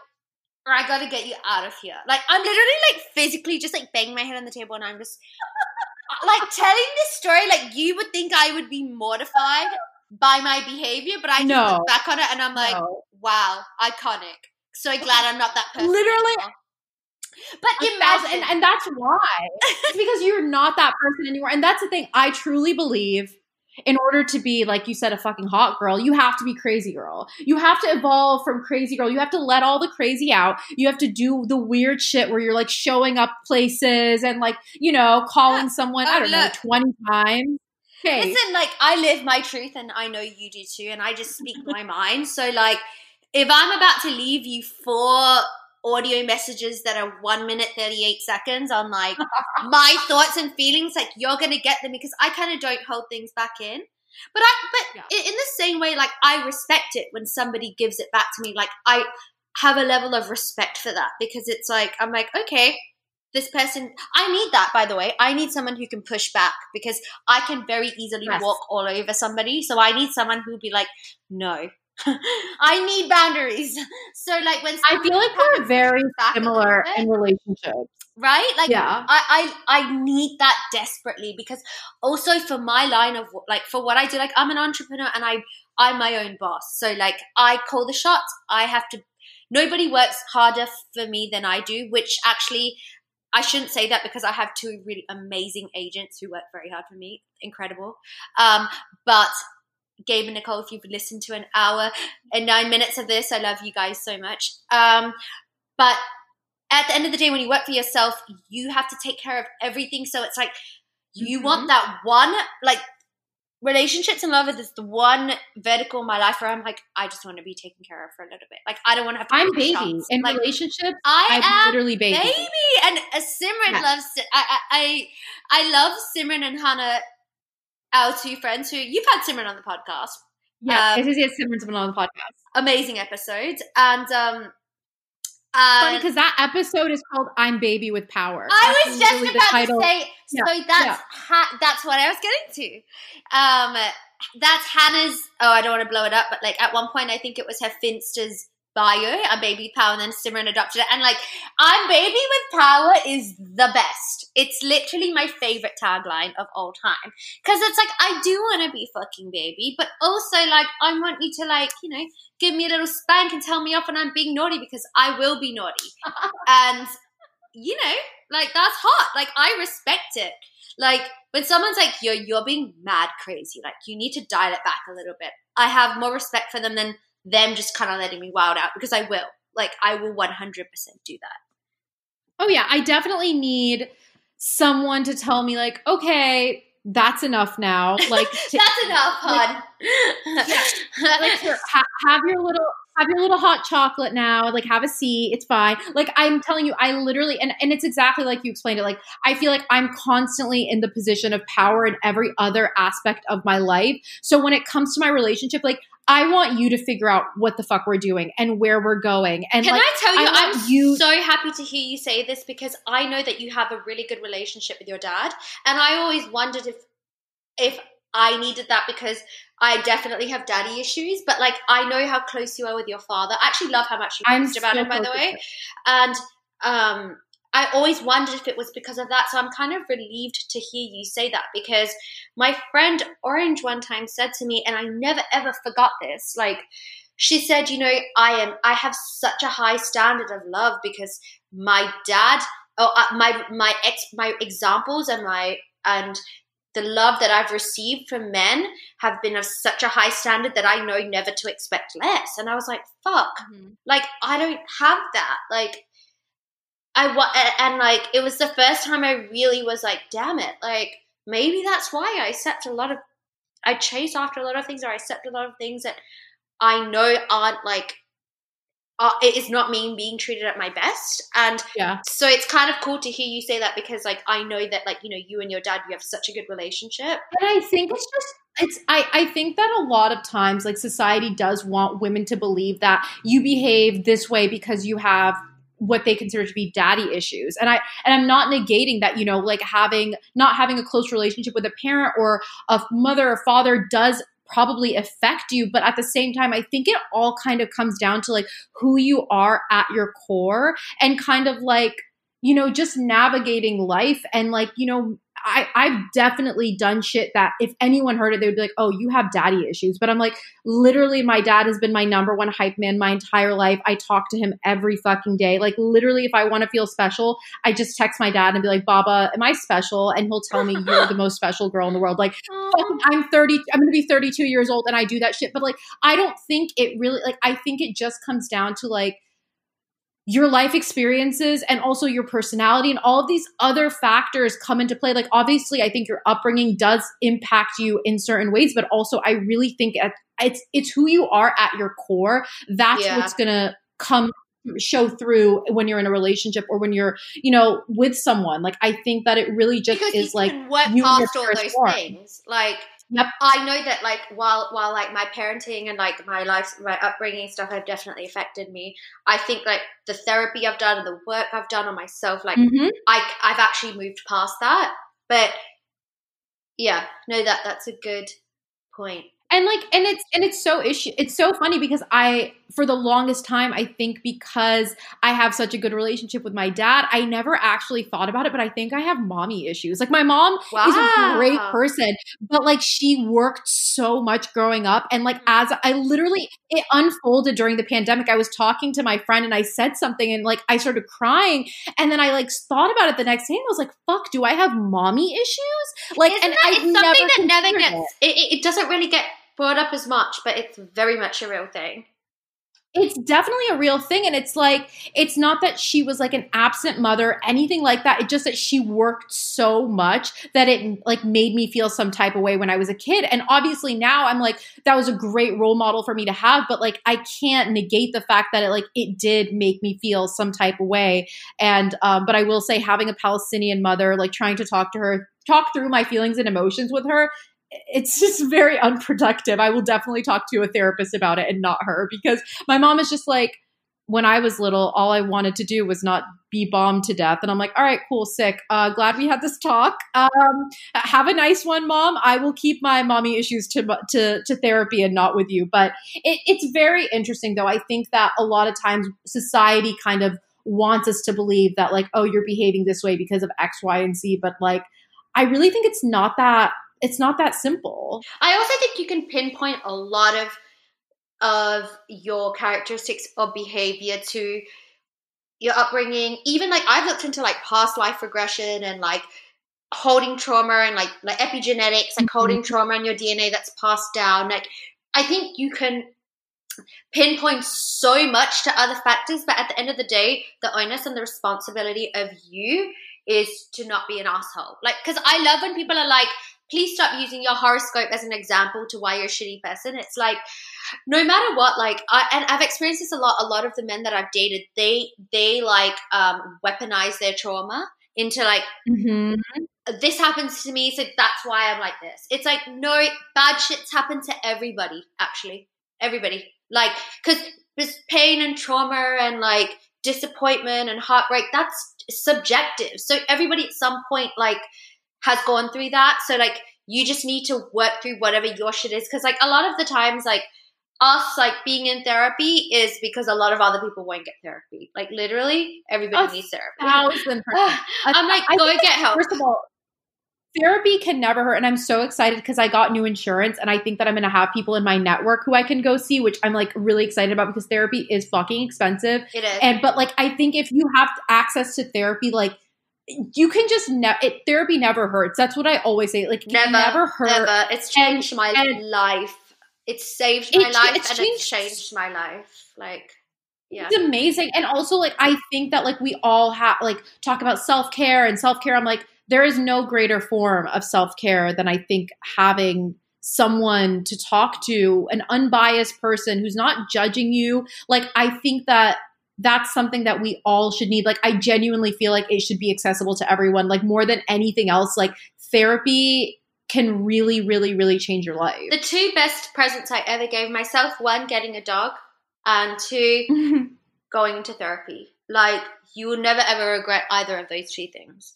Speaker 2: or I gotta get you out of here. Like I'm literally like physically just like banging my head on the table and I'm just (laughs) like telling this story like you would think I would be mortified by my behavior, but I just
Speaker 1: No.
Speaker 2: look back on it and I'm like,
Speaker 1: no.
Speaker 2: wow, iconic. So glad I'm not that person.
Speaker 1: Literally,
Speaker 2: anymore. But
Speaker 1: A
Speaker 2: imagine
Speaker 1: and, and that's why. It's because you're not that person anymore. And that's the thing. I truly believe in order to be, like you said, a fucking hot girl, you have to be crazy girl. You have to evolve from crazy girl. You have to let all the crazy out. You have to do the weird shit where you're like showing up places and like, you know, calling uh, someone, oh, I
Speaker 2: Oh,
Speaker 1: don't know, 20 times. Okay.
Speaker 2: Listen, like I live my truth and I know you do too, and I just speak my mind. So like if I'm about to leave you four audio messages that are one minute 38 seconds on like my (laughs) thoughts and feelings, like you're gonna get them because I kind of don't hold things back in. But I but
Speaker 1: Yeah.
Speaker 2: in the same way, like I respect it when somebody gives it back to me. Like I have a level of respect for that because it's like I'm like, okay, this person I need that by the way. I need someone who can push back because I can very easily
Speaker 1: Yes.
Speaker 2: walk all over somebody. So I need someone who'll be like, no. (laughs) I need boundaries. So like when
Speaker 1: I feel like we're very
Speaker 2: back a little
Speaker 1: similar in relationships.
Speaker 2: right? Like
Speaker 1: Yeah.
Speaker 2: I, I I need that desperately because also for my line of like for what I do, like I'm an entrepreneur and I I'm my own boss. So like I call the shots. I have to. Nobody works harder for me than I do, which actually. I shouldn't say that because I have two really amazing agents who work very hard for me. Incredible. Um, but Gabe and Nicole, if you've listened to an hour and nine minutes of this, I love you guys so much. Um, but at the end of the day, when you work for yourself, you have to take care of everything. So it's like you
Speaker 1: Mhm.
Speaker 2: want that one, like relationships and love is the one vertical in my life where I'm like, I just want to be taken care of for a little bit. Like I don't want to have to.
Speaker 1: I'm baby.
Speaker 2: shots.
Speaker 1: In
Speaker 2: like,
Speaker 1: relationships,
Speaker 2: I
Speaker 1: I'm
Speaker 2: am
Speaker 1: literally baby.
Speaker 2: baby, and uh, Simran
Speaker 1: Yeah.
Speaker 2: loves. I, I I I love Simran and Hannah, our two friends who you've had Simran on the podcast.
Speaker 1: Yeah,
Speaker 2: Um,
Speaker 1: it is yes, Simran's been on the podcast.
Speaker 2: Amazing episode, and um,
Speaker 1: Funny because that episode is called "I'm Baby with Power."
Speaker 2: I
Speaker 1: That's
Speaker 2: was just about
Speaker 1: title.
Speaker 2: to say.
Speaker 1: Yeah,
Speaker 2: So that's ha- that's what I was getting to. Um, that's Hannah's. Oh, I don't want to blow it up, but like at one point, I think it was her Finsta's bio, "I'm baby with power," and then Simran adopted it. And like, "I'm baby with power" is the best. It's literally my favorite tagline of all time because it's like I do want to be fucking baby, but also like I want you to like you know give me a little spank and tell me off when I'm being naughty because I will be naughty. (laughs) and you know, like that's hot. Like I respect it. Like when someone's like, "You're you're being mad crazy," like you need to dial it back a little bit. I have more respect for them than them just kind of letting me wild out because I will. Like I will one hundred percent do that.
Speaker 1: Oh yeah, I definitely need someone to tell me like, okay, that's enough now. (laughs) Like, to,
Speaker 2: That's enough, hon.
Speaker 1: like here, ha- have your little have your little hot chocolate now. Like, have a seat. It's fine. Like, I'm telling you, I literally and and it's exactly like you explained it. Like, I feel like I'm constantly in the position of power in every other aspect of my life. So when it comes to my relationship, like. I want you to figure out what the fuck we're doing and where we're going. And
Speaker 2: Can
Speaker 1: like,
Speaker 2: I tell you,
Speaker 1: I
Speaker 2: I'm
Speaker 1: you-
Speaker 2: so happy to hear you say this because I know that you have a really good relationship with your dad, and I always wondered if if I needed that because I definitely have daddy issues, but like I know how close you are with your father. I actually love how much you
Speaker 1: I'm
Speaker 2: about
Speaker 1: so
Speaker 2: him, by the way, and um. I always wondered if it was because of that. So I'm kind of relieved to hear you say that because my friend Orange one time said to me, and I never ever forgot this. Like, she said, you know, I am, I have such a high standard of love because my dad oh, uh, my my ex my examples and my and the love that I've received from men have been of such a high standard that I know never to expect less. And I was like, fuck, mm-hmm. like I don't have that. Like I wa- and like it was the first time I really was like, damn it, like maybe that's why I accept a lot of I chase after a lot of things or I accept a lot of things that I know aren't like uh, it is not me being treated at my best and
Speaker 1: yeah.
Speaker 2: so it's kind of cool to hear you say that because like i know that like you know you and your dad you have such a good relationship.
Speaker 1: And i think it's just it's I, I think that a lot of times like society does want women to believe that you behave this way because you have what they consider to be daddy issues and i and i'm not negating that you know like having not having a close relationship with a parent or a mother or father does probably affect you. But at the same time, I think it all kind of comes down to like who you are at your core and kind of like, you know, just navigating life and like, you know, I, I've definitely done shit that if anyone heard it, they would be like, oh, you have daddy issues. But I'm like, literally, my dad has been my number one hype man my entire life. I talk to him every fucking day. Like, literally, if I want to feel special, I just text my dad and be like, Baba, am I special? And he'll tell me you're the most special girl in the world. Like, I'm 30, I'm going to be 32 years old and I do that shit. But like, I don't think it really, like, I think it just comes down to like, your life experiences and also your personality and all of these other factors come into play like obviously i think your upbringing does impact you in certain ways but also i really think it's it's who you are at your core that's yeah. what's going to come show through when you're in a relationship or when you're you know with someone like i think that it really just
Speaker 2: because
Speaker 1: is like
Speaker 2: work past all those form. things like Yep. I know that like while while like my parenting and like my life my upbringing stuff have definitely affected me. I think like the therapy I've done and the work I've done on myself, like mm-hmm. I I've actually moved past that. But yeah, no that that's a good point
Speaker 1: and like and it's and it's so issue it's so funny because i for the longest time i think because i have such a good relationship with my dad i never actually thought about it but i think i have mommy issues like my mom wow. is a great person but like she worked so much growing up and like as i literally it unfolded during the pandemic i was talking to my friend and i said something and like i started crying and then i like thought about it the next day and i was like fuck do i have mommy issues like
Speaker 2: Isn't
Speaker 1: and
Speaker 2: that,
Speaker 1: i
Speaker 2: it's something that never gets it. It, it doesn't really get brought up as much, but it's very much a real thing.
Speaker 1: It's definitely a real thing and it's like it's not that she was like an absent mother anything like that. It's just that she worked so much that it like made me feel some type of way when i was a kid. And obviously now i'm like that was a great role model for me to have but like i can't negate the fact that it like it did make me feel some type of way. And um but i will say having a palestinian mother like trying to talk to her talk through my feelings and emotions with her it's just very unproductive. I will definitely talk to a therapist about it and not her because my mom is just like, when I was little, all I wanted to do was not be bombed to death. And I'm like, all right, cool, sick. Uh, glad we had this talk. Um, have a nice one, mom. I will keep my mommy issues to to, to therapy and not with you. But it, it's very interesting, though. I think that a lot of times society kind of wants us to believe that, like, oh, you're behaving this way because of X, Y, and Z. But like, I really think it's not that it's not that simple.
Speaker 2: I also think you can pinpoint a lot of of your characteristics or behavior to your upbringing. Even like I've looked into like past life regression and like holding trauma and like like epigenetics, like mm-hmm. holding trauma in your DNA that's passed down. Like I think you can pinpoint so much to other factors, but at the end of the day, the onus and the responsibility of you is to not be an asshole. Like, because I love when people are like, please stop using your horoscope as an example to why you're a shitty person. It's like no matter what, like I and I've experienced this a lot. A lot of the men that I've dated, they they like um weaponize their trauma into like mm-hmm. this happens to me, so that's why I'm like this. It's like no bad shits happen to everybody, actually. Everybody. Like because there's pain and trauma and like disappointment and heartbreak, that's subjective. So everybody at some point like has gone through that. So like you just need to work through whatever your shit is. Cause like a lot of the times, like us like being in therapy is because a lot of other people won't get therapy. Like literally everybody a needs therapy.
Speaker 1: Thousand (laughs)
Speaker 2: percent. I'm like, I go get help.
Speaker 1: First of all, therapy can never hurt and i'm so excited because i got new insurance and i think that i'm going to have people in my network who i can go see which i'm like really excited about because therapy is fucking expensive
Speaker 2: it is
Speaker 1: and but like i think if you have access to therapy like you can just never therapy never hurts. That's what I always say. Like
Speaker 2: Never,
Speaker 1: never hurt.
Speaker 2: Never. It's changed my
Speaker 1: and-
Speaker 2: life. It's saved my
Speaker 1: It-
Speaker 2: life
Speaker 1: it's
Speaker 2: and
Speaker 1: changed-
Speaker 2: it's changed my life. Like, yeah.
Speaker 1: It's amazing. And also like I think that like we all have like talk about self-care and self-care. I'm like, there is no greater form of self-care than I think having someone to talk to, an unbiased person who's not judging you. Like I think that that's something that we all should need. Like I genuinely feel like it should be accessible to everyone. Like more than anything else, like therapy can really, really, really change your life.
Speaker 2: The two best presents I ever gave myself one, getting a dog, and two, (laughs) going into therapy. Like, you will never ever regret either of those two things.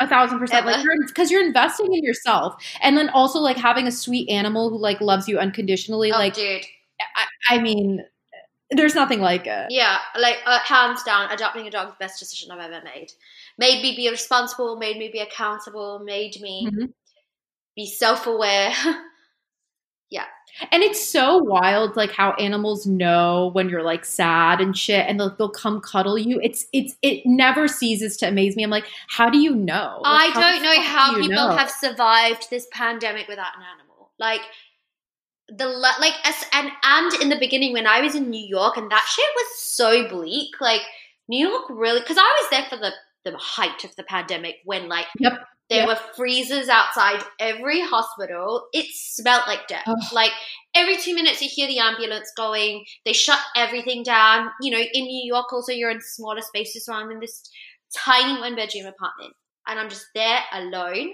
Speaker 1: A thousand percent. Like
Speaker 2: Ever.
Speaker 1: you're because you're investing in yourself. And then also like having a sweet animal who like loves you unconditionally.
Speaker 2: Oh,
Speaker 1: like
Speaker 2: dude.
Speaker 1: I, I mean, there's nothing like it.
Speaker 2: Yeah, like, uh, hands down, adopting a dog, is the best decision I've ever made. Made me be responsible, made me be accountable, made me
Speaker 1: Mhm.
Speaker 2: be self aware. (laughs) Yeah.
Speaker 1: And it's so wild, like how animals know when you're like sad and shit, and they'll, they'll come cuddle you. It's it's it never ceases to amaze me. I'm like, how do you know?
Speaker 2: I
Speaker 1: Like, how
Speaker 2: don't know how people
Speaker 1: know?
Speaker 2: have survived this pandemic without an animal. Like the like as and and in the beginning when I was in New York and that shit was so bleak. Like New York really because I was there for the the height of the pandemic when like
Speaker 1: Yep.
Speaker 2: there
Speaker 1: Yep.
Speaker 2: were freezers outside every hospital. It smelled like death.
Speaker 1: Ugh.
Speaker 2: Like every two minutes you hear the ambulance going. They shut everything down. You know, in New York also you're in smaller spaces. So I'm in this tiny one bedroom apartment and I'm just there alone.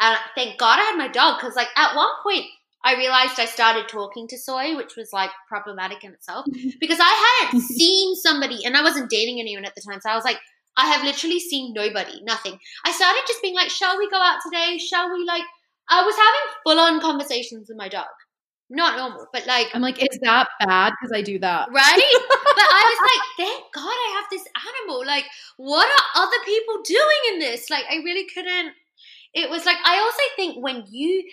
Speaker 2: And thank God I had my dog because, like, at one point I realized I started talking to Soy, which was like problematic in itself (laughs) because I hadn't seen somebody and I wasn't dating anyone at the time. So I was like, I have literally seen nobody, nothing. I started just being like, shall we go out today? Shall we, like, I was having full on conversations with my dog. Not normal, but like,
Speaker 1: I'm like, is that bad? Because I do that.
Speaker 2: right? (laughs) but I was like, thank God I have this animal. Like, what are other people doing in this? Like, I really couldn't. It was like I also think when you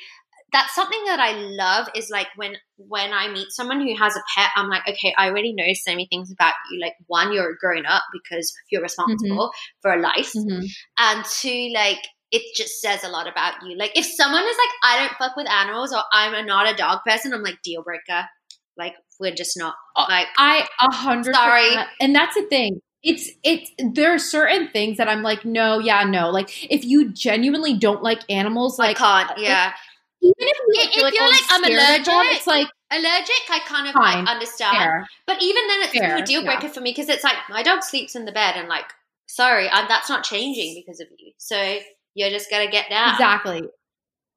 Speaker 2: that's something that I love is like when when I meet someone who has a pet, I'm like, okay, I already know so many things about you. Like, one, you're a grown up because you're responsible for a life,
Speaker 1: Mhm.
Speaker 2: and two, like it just says a lot about you. Like, if someone is like, I don't fuck with animals, or I'm a, not a dog person, I'm like, deal breaker. Like, we're just not
Speaker 1: Oh,
Speaker 2: like
Speaker 1: I a hundred.
Speaker 2: Sorry.
Speaker 1: and that's the thing. It's it's there are certain things that I'm like, no, yeah, no. Like if you genuinely don't like animals, like
Speaker 2: I can't. Yeah.
Speaker 1: Even if,
Speaker 2: If
Speaker 1: you're like,
Speaker 2: you're like, I'm
Speaker 1: scared of them,
Speaker 2: allergic,
Speaker 1: it's like
Speaker 2: Allergic, I kind of
Speaker 1: Fine.
Speaker 2: like understand.
Speaker 1: fair.
Speaker 2: But even then, it's
Speaker 1: Fair,
Speaker 2: a deal
Speaker 1: yeah.
Speaker 2: breaker for me because it's like my dog sleeps in the bed and like, sorry, i that's not changing because of you. So you're just gonna get down.
Speaker 1: Exactly.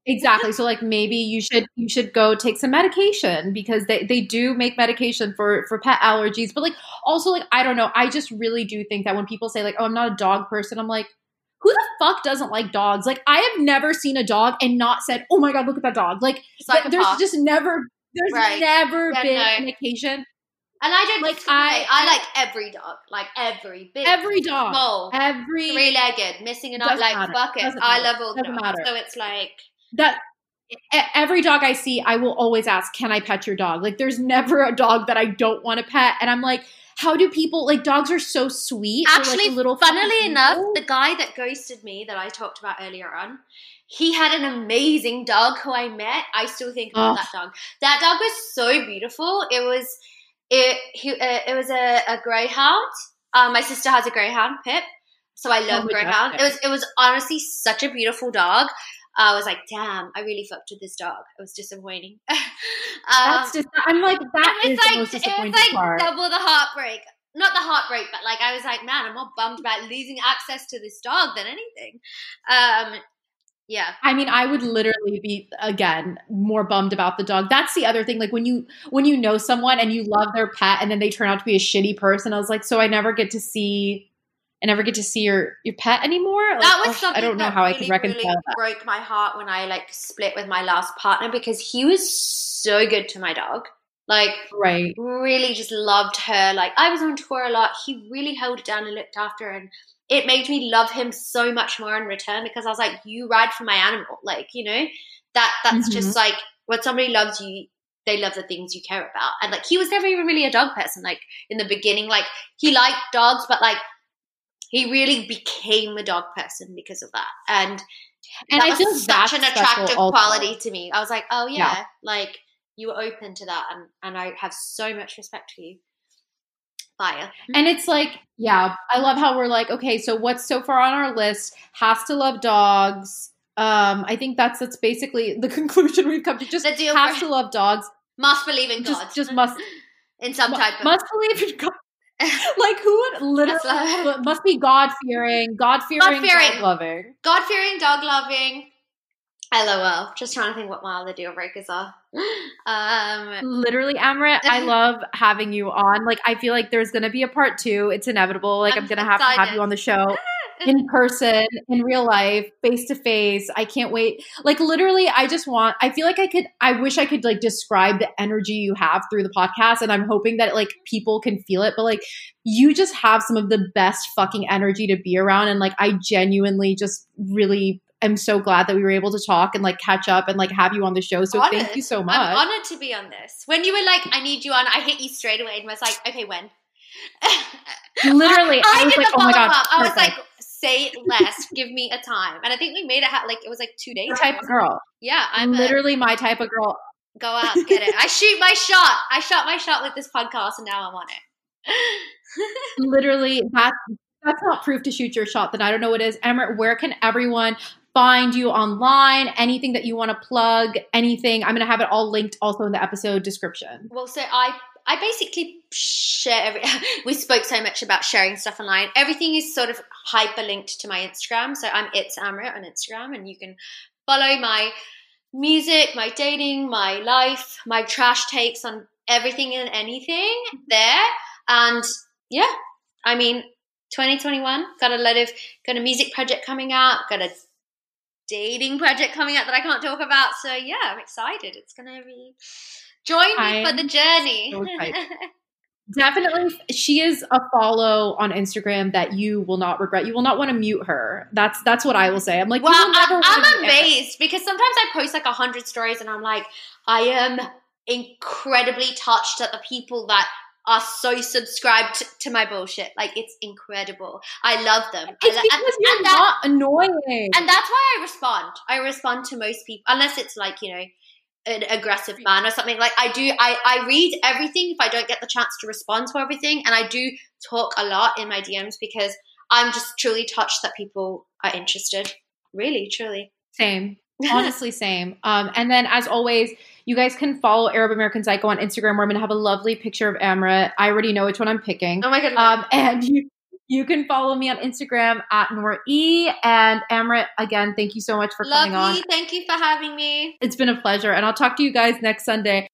Speaker 1: Exactly. So like maybe you should you should go take some medication because they, they do make medication for for pet allergies. But like also like I don't know, I just really do think that when people say like, oh I'm not a dog person, I'm like, who the fuck doesn't like dogs? Like I have never seen a dog and not said, Oh my god, look at that dog. Like th- there's just never there's
Speaker 2: Right.
Speaker 1: never
Speaker 2: Yeah,
Speaker 1: been
Speaker 2: no.
Speaker 1: an occasion.
Speaker 2: and I don't
Speaker 1: like, I-
Speaker 2: I like every dog, like every big,
Speaker 1: Every dog.
Speaker 2: small,
Speaker 1: Every
Speaker 2: three legged, missing an
Speaker 1: eye,
Speaker 2: like
Speaker 1: matter.
Speaker 2: it. I love all
Speaker 1: Doesn't
Speaker 2: dogs.
Speaker 1: matter.
Speaker 2: So it's like
Speaker 1: that every dog I see, I will always ask, "Can I pet your dog?" Like, there's never a dog that I don't want to pet, and I'm like, how do people like dogs are so sweet? They're, like,
Speaker 2: Actually,
Speaker 1: little
Speaker 2: funnily enough,
Speaker 1: people.
Speaker 2: the guy that ghosted me that I talked about earlier on, he had an amazing dog who I met. I still think about
Speaker 1: Ugh.
Speaker 2: that dog. That dog was so beautiful. It was it he, uh, it was a, a greyhound. Um, my sister has a greyhound, Pip. So I love
Speaker 1: Oh,
Speaker 2: greyhound. It was it was honestly such a beautiful dog. I was like, damn, I really fucked with this dog. It was disappointing. (laughs) um,
Speaker 1: That's just. I'm like that is
Speaker 2: was
Speaker 1: the
Speaker 2: like
Speaker 1: most
Speaker 2: it was like
Speaker 1: part.
Speaker 2: double the heartbreak. Not the heartbreak, but like I was like, man, I'm more bummed about losing access to this dog than anything. Um, yeah,
Speaker 1: I mean, I would literally be again more bummed about the dog. That's the other thing. Like when you when you know someone and you love their pet, and then they turn out to be a shitty person. I was like, so I never get to see, I never get to see your your pet anymore. Like,
Speaker 2: that was
Speaker 1: ugh,
Speaker 2: something
Speaker 1: I don't know how
Speaker 2: really,
Speaker 1: I could reconcile
Speaker 2: really
Speaker 1: that.
Speaker 2: broke my heart when I like split with my last partner because he was so good to my dog. Like
Speaker 1: Right.
Speaker 2: really just loved her. Like I was on tour a lot. He really held it down and looked after her and it made me love him so much more in return because I was like, you ride for my animal. Like, you know, that that's
Speaker 1: Mhm.
Speaker 2: just like when somebody loves you, they love the things you care about. And like he was never even really a dog person. Like in the beginning, like he liked dogs, but like he really became a dog person because of that. And
Speaker 1: and
Speaker 2: that
Speaker 1: I
Speaker 2: was
Speaker 1: feel
Speaker 2: such an attractive quality to me. I was like, oh yeah,
Speaker 1: Yeah.
Speaker 2: like you were open to that, and and I have so much respect for you. Fire.
Speaker 1: And it's like, yeah, I love how we're like, okay, so what's so far on our list? Has to love dogs. Um, I think that's that's basically (laughs) the conclusion we've come to. Just has to love dogs.
Speaker 2: Must believe in God.
Speaker 1: Just just must (laughs)
Speaker 2: in some type of.
Speaker 1: must believe in God. (laughs) Like who would literally (laughs)
Speaker 2: Must
Speaker 1: be God fearing, God fearing,
Speaker 2: God-fearing.
Speaker 1: dog loving.
Speaker 2: God fearing, dog loving. LOL. Just trying to think what my other deal breakers are. (gasps) Um,
Speaker 1: Literally, Amrit, I love having you on. Like, I feel like there's gonna be a part two. It's inevitable. Like, I'm,
Speaker 2: I'm
Speaker 1: gonna have to have you on the show (laughs) (laughs) in person, in real life, face to face. I can't wait. Like, literally, I just want. I feel like I could. I wish I could like describe the energy you have through the podcast, and I'm hoping that like people can feel it. But like, you just have some of the best fucking energy to be around, and like, I genuinely just really. am so glad that we were able to talk and like catch up and like have you on the show. So thank you so much.
Speaker 2: I'm honored to be on this. When you were like, I need you on, I hit you straight away and was like, okay, when? (laughs)
Speaker 1: Literally, I,
Speaker 2: I,
Speaker 1: was
Speaker 2: did
Speaker 1: like,
Speaker 2: the
Speaker 1: oh my god,
Speaker 2: up. I was like, say less, give me a time. And I think we made it, ha- like, it was like two days.
Speaker 1: Your type of girl.
Speaker 2: Yeah, I'm a-
Speaker 1: literally my type of girl.
Speaker 2: go out, get it. I shoot my shot. I shot my shot with this podcast and now I'm on it. (laughs)
Speaker 1: Literally, that that's not proof to shoot your shot. Then I don't know what is. Amrit, where can everyone find you online? Anything that you want to plug? Anything? I'm gonna have it all linked also in the episode description.
Speaker 2: Well, so I I basically share every. (laughs) we spoke so much about sharing stuff online. Everything is sort of hyperlinked to my Instagram. So I'm it's Amrit on Instagram, and you can follow my music, my dating, my life, my trash takes on everything and anything mm-hmm. there. And yeah, I mean, 2021 got a lot of got a music project coming out, got a dating project coming out that I can't talk about. So yeah, I'm excited. It's gonna be join me
Speaker 1: I
Speaker 2: for the journey.
Speaker 1: so. (laughs) Definitely, she is a follow on Instagram that you will not regret. You will not want to mute her. That's that's what I will say. I'm like,
Speaker 2: well,
Speaker 1: you will never
Speaker 2: I, I'm amazed because sometimes I post like a hundred stories and I'm like, I am incredibly touched at the people that are so subscribed to, to my bullshit. Like it's incredible. I love them.
Speaker 1: It's because
Speaker 2: and,
Speaker 1: you're
Speaker 2: and that-
Speaker 1: not annoying.
Speaker 2: and that's why I respond. I respond to most people, unless it's like you know an aggressive man or something. Like I do, I I read everything if I don't get the chance to respond to everything, and I do talk a lot in my DMs because I'm just truly touched that people are interested. Really, truly.
Speaker 1: Same. (laughs) Honestly, same. Um, and then, as always, you guys can follow Arab American Psycho on Instagram. Where I'm going to have a lovely picture of Amrit. I already know which one I'm picking.
Speaker 2: Oh my god.
Speaker 1: Um, and you you can follow me on Instagram at Nora E. And Amrit, again, thank you so much for coming on.
Speaker 2: Thank you for having me.
Speaker 1: It's been a pleasure, and I'll talk to you guys next Sunday.